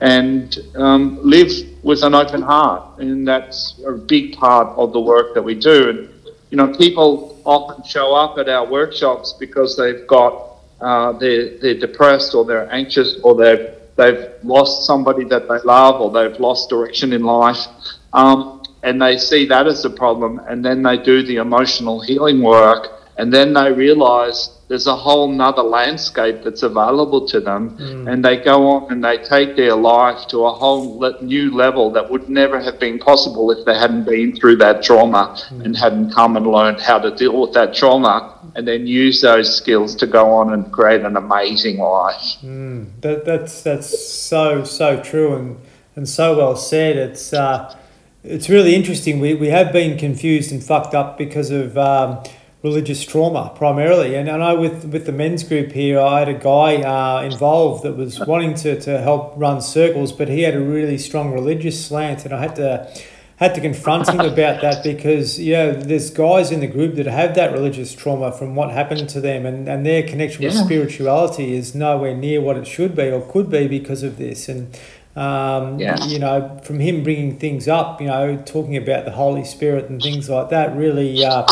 and um, live with an open heart? And that's a big part of the work that we do. And, you know, people often show up at our workshops because they've got, uh, they're, they're depressed or they're anxious or they've they've lost somebody that they love or they've lost direction in life. Um, and they see that as a problem, and then they do the emotional healing work, and then they realize there's a whole nother landscape that's available to them, mm. and they go on and they take their life to a whole new level that would never have been possible if they hadn't been through that trauma mm. and hadn't come and learned how to deal with that trauma and then use those skills to go on and create an amazing life. Mm, that, that's that's so so true and and so well said. It's uh, it's really interesting. We, we have been confused and fucked up because of um, religious trauma primarily. And I know with with the men's group here, I had a guy uh, involved that was wanting to, to help run circles, but he had a really strong religious slant, and I had to had to confront him about that because you know there's guys in the group that have that religious trauma from what happened to them and, and their connection yeah. with spirituality is nowhere near what it should be or could be because of this and um, yeah. you know from him bringing things up you know talking about the Holy Spirit and things like that really uh,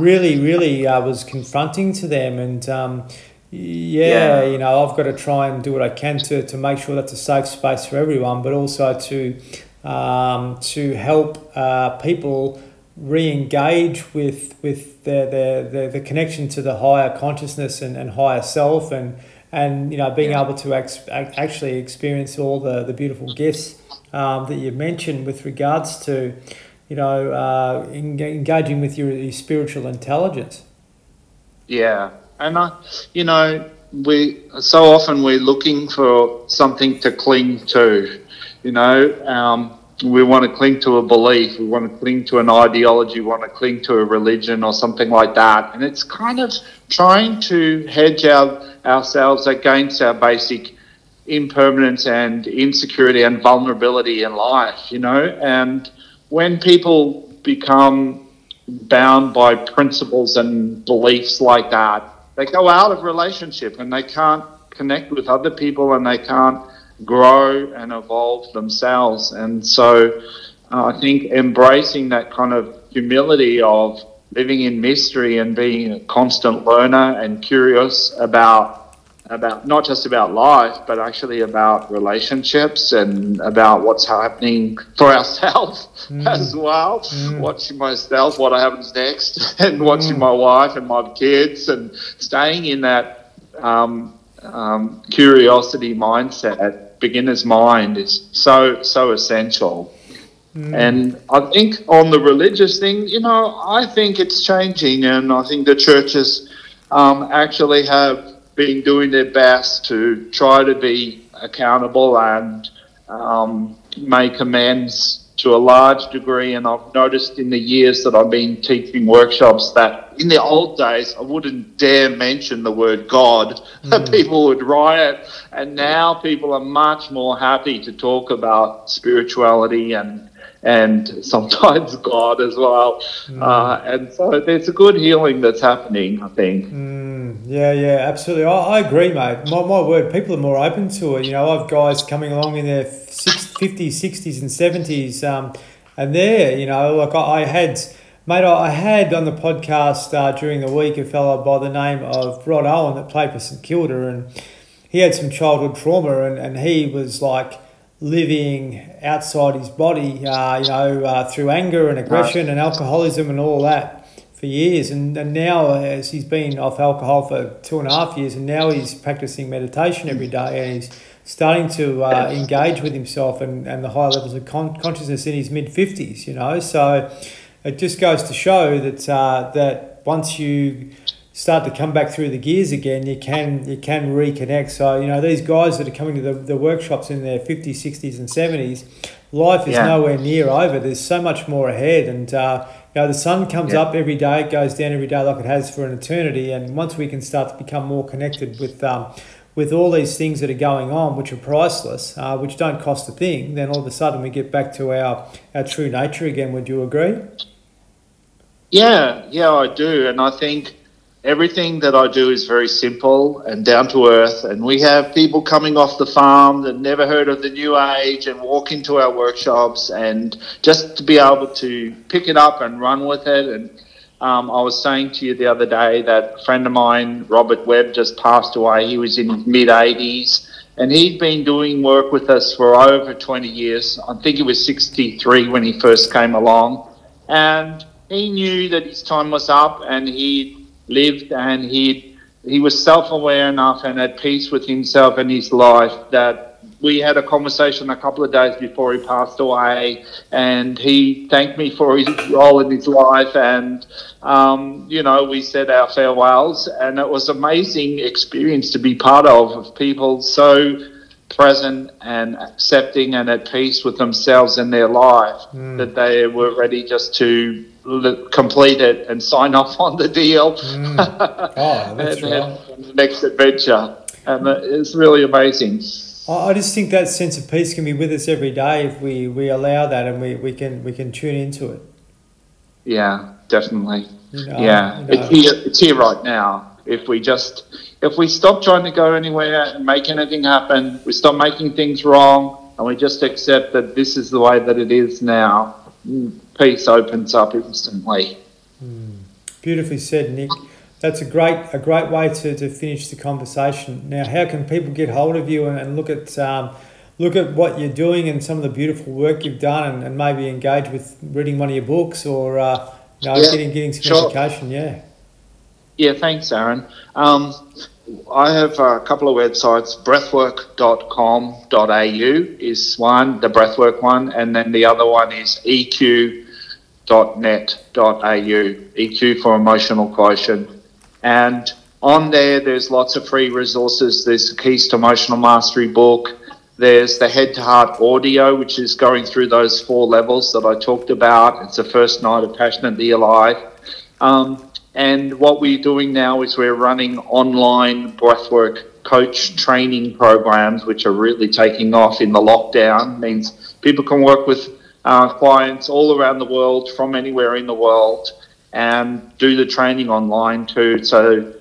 really really uh, was confronting to them and um, yeah, yeah, you know, I've got to try and do what I can to, to make sure that's a safe space for everyone, but also to um, to help uh, people re-engage with with the, the, the, the, connection to the higher consciousness and, and higher self and and you know being able to ex- actually experience all the, the beautiful gifts um, that you mentioned with regards to you know uh, engaging with your, your spiritual intelligence. Yeah. And I you know we so often we're looking for something to cling to you know um, we want to cling to a belief, we want to cling to an ideology, we want to cling to a religion or something like that. And it's kind of trying to hedge our, ourselves against our basic impermanence and insecurity and vulnerability in life, you know. And when people become bound by principles and beliefs like that, they go out of relationship and they can't connect with other people and they can't grow and evolve themselves. And so uh, I think embracing that kind of humility of living in mystery and being a constant learner and curious about about not just about life but actually about relationships and about what's happening for ourselves mm. as well mm. watching myself what happens next and watching mm. my wife and my kids and staying in that um, um, curiosity mindset beginner's mind is so so essential. Mm. And I think on the religious thing, you know, I think it's changing, and I think the churches um, actually have been doing their best to try to be accountable and um, make amends to a large degree. And I've noticed in the years that I've been teaching workshops that in the old days, I wouldn't dare mention the word God. Mm. people would riot. And now people are much more happy to talk about spirituality and and sometimes God as well. Mm. Uh, and so there's a good healing that's happening, I think. Mm. Yeah, yeah, absolutely. I, I, agree, mate. My, my word, people are more open to it. You know, I've guys coming along in their 50s, 60s, and 70s, um, and there, you know, like I, I had. Mate, I had on the podcast uh, during the week a fellow by the name of Rod Owen that played for St Kilda, and he had some childhood trauma, and, and he was like, living outside his body, uh, you know, uh, through anger and aggression and alcoholism and all that for years. And, and now, as he's been off alcohol for two and a half years, and now he's practicing meditation every day and he's starting to uh, engage with himself and, and the higher levels of con- consciousness in his mid 50s, you know. So it just goes to show that, uh, that once you start to come back through the gears again, you can you can reconnect. So you know these guys that are coming to the, the workshops in their fifties, sixties, and seventies, life is yeah. nowhere near over. There's so much more ahead, and uh, you know the sun comes yeah. up every day, it goes down every day like it has for an eternity. And once we can start to become more connected with um, with all these things that are going on, which are priceless, uh, which don't cost a thing, then all of a sudden we get back to our our true nature again. Would you agree? Yeah, yeah, I do, and I think everything that I do is very simple and down to earth. And we have people coming off the farm that never heard of the new age and walk into our workshops and just to be able to pick it up and run with it. And um, I was saying to you the other day that a friend of mine, Robert Webb, just passed away. He was in mid 80s. And he'd been doing work with us for over 20 years. I think he was 63 when he first came along. And he knew that his time was up and he lived and he he was self-aware enough and at peace with himself and his life that we had a conversation a couple of days before he passed away and he thanked me for his role in his life and um, you know we said our farewells and it was amazing experience to be part of of people so present and accepting and at peace with themselves and their life mm. that they were ready just to complete it and sign off on the deal. Mm. Oh, that's and, right. The next adventure. And it's really amazing. I just think that sense of peace can be with us every day if we, we allow that and we, we can we can tune into it. Yeah, definitely. You know, yeah, you know. it's here. It's here right now. If we just if we stop trying to go anywhere and make anything happen, we stop making things wrong, and we just accept that this is the way that it is now peace opens up instantly. Mm. Beautifully said, Nick. That's a great a great way to, to finish the conversation. Now, how can people get hold of you and, and look at um, look at what you're doing and some of the beautiful work you've done, and, and maybe engage with reading one of your books or uh, you know, yeah, getting getting some sure. education. Yeah. Yeah, thanks, Aaron. Um, I have a couple of websites. Breathwork.com.au is one, the Breathwork one, and then the other one is EQ.net.au, EQ for emotional quotient. And on there, there's lots of free resources. There's the Keys to Emotional Mastery book. There's the Head to Heart audio, which is going through those four levels that I talked about. It's the first night of Passionately Alive. Um, and what we're doing now is we're running online breathwork coach training programs, which are really taking off in the lockdown. It means people can work with uh, clients all around the world from anywhere in the world and do the training online too. So,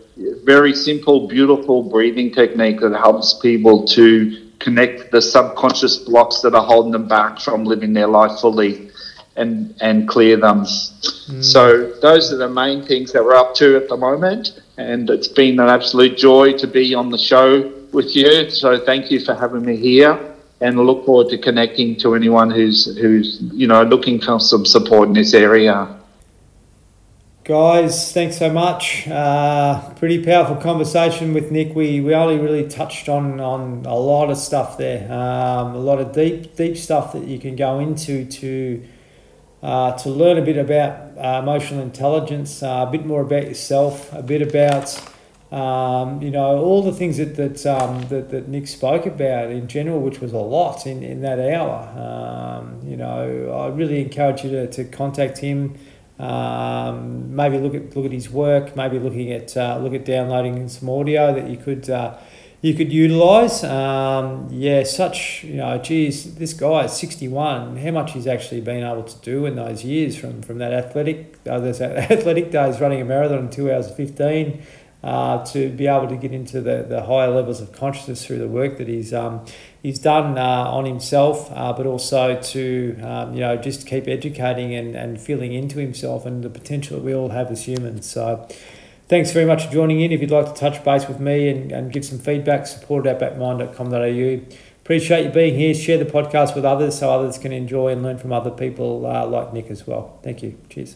very simple, beautiful breathing technique that helps people to connect the subconscious blocks that are holding them back from living their life fully and and clear them. Mm. So those are the main things that we're up to at the moment, and it's been an absolute joy to be on the show with you. So thank you for having me here, and look forward to connecting to anyone who's who's you know looking for some support in this area. Guys, thanks so much. Uh, pretty powerful conversation with Nic. We, we only really touched on, on a lot of stuff there, um, a lot of deep deep stuff that you can go into to uh, to learn a bit about uh, emotional intelligence, uh, a bit more about yourself, a bit about um, you know all the things that that, um, that that Nic spoke about in general, which was a lot in, in that hour. Um, you know, I really encourage you to, to contact him. Um, maybe look at look at his work. Maybe looking at uh, look at downloading some audio that you could uh, you could utilise. Um, yeah, such, you know, geez, this guy is 61, how much he's actually been able to do in those years from, from that athletic, uh, those athletic days running a marathon in 2 hours 15 uh, to be able to get into the, the higher levels of consciousness through the work that he's, um, he's done uh, on himself, uh, but also to, um, you know, just keep educating and, and feeling into himself and the potential that we all have as humans. So, Thanks very much for joining in. If you'd like to touch base with me and, and give some feedback, support at backmind.com.au. Appreciate you being here. Share the podcast with others so others can enjoy and learn from other people uh, like Nic as well. Thank you. Cheers.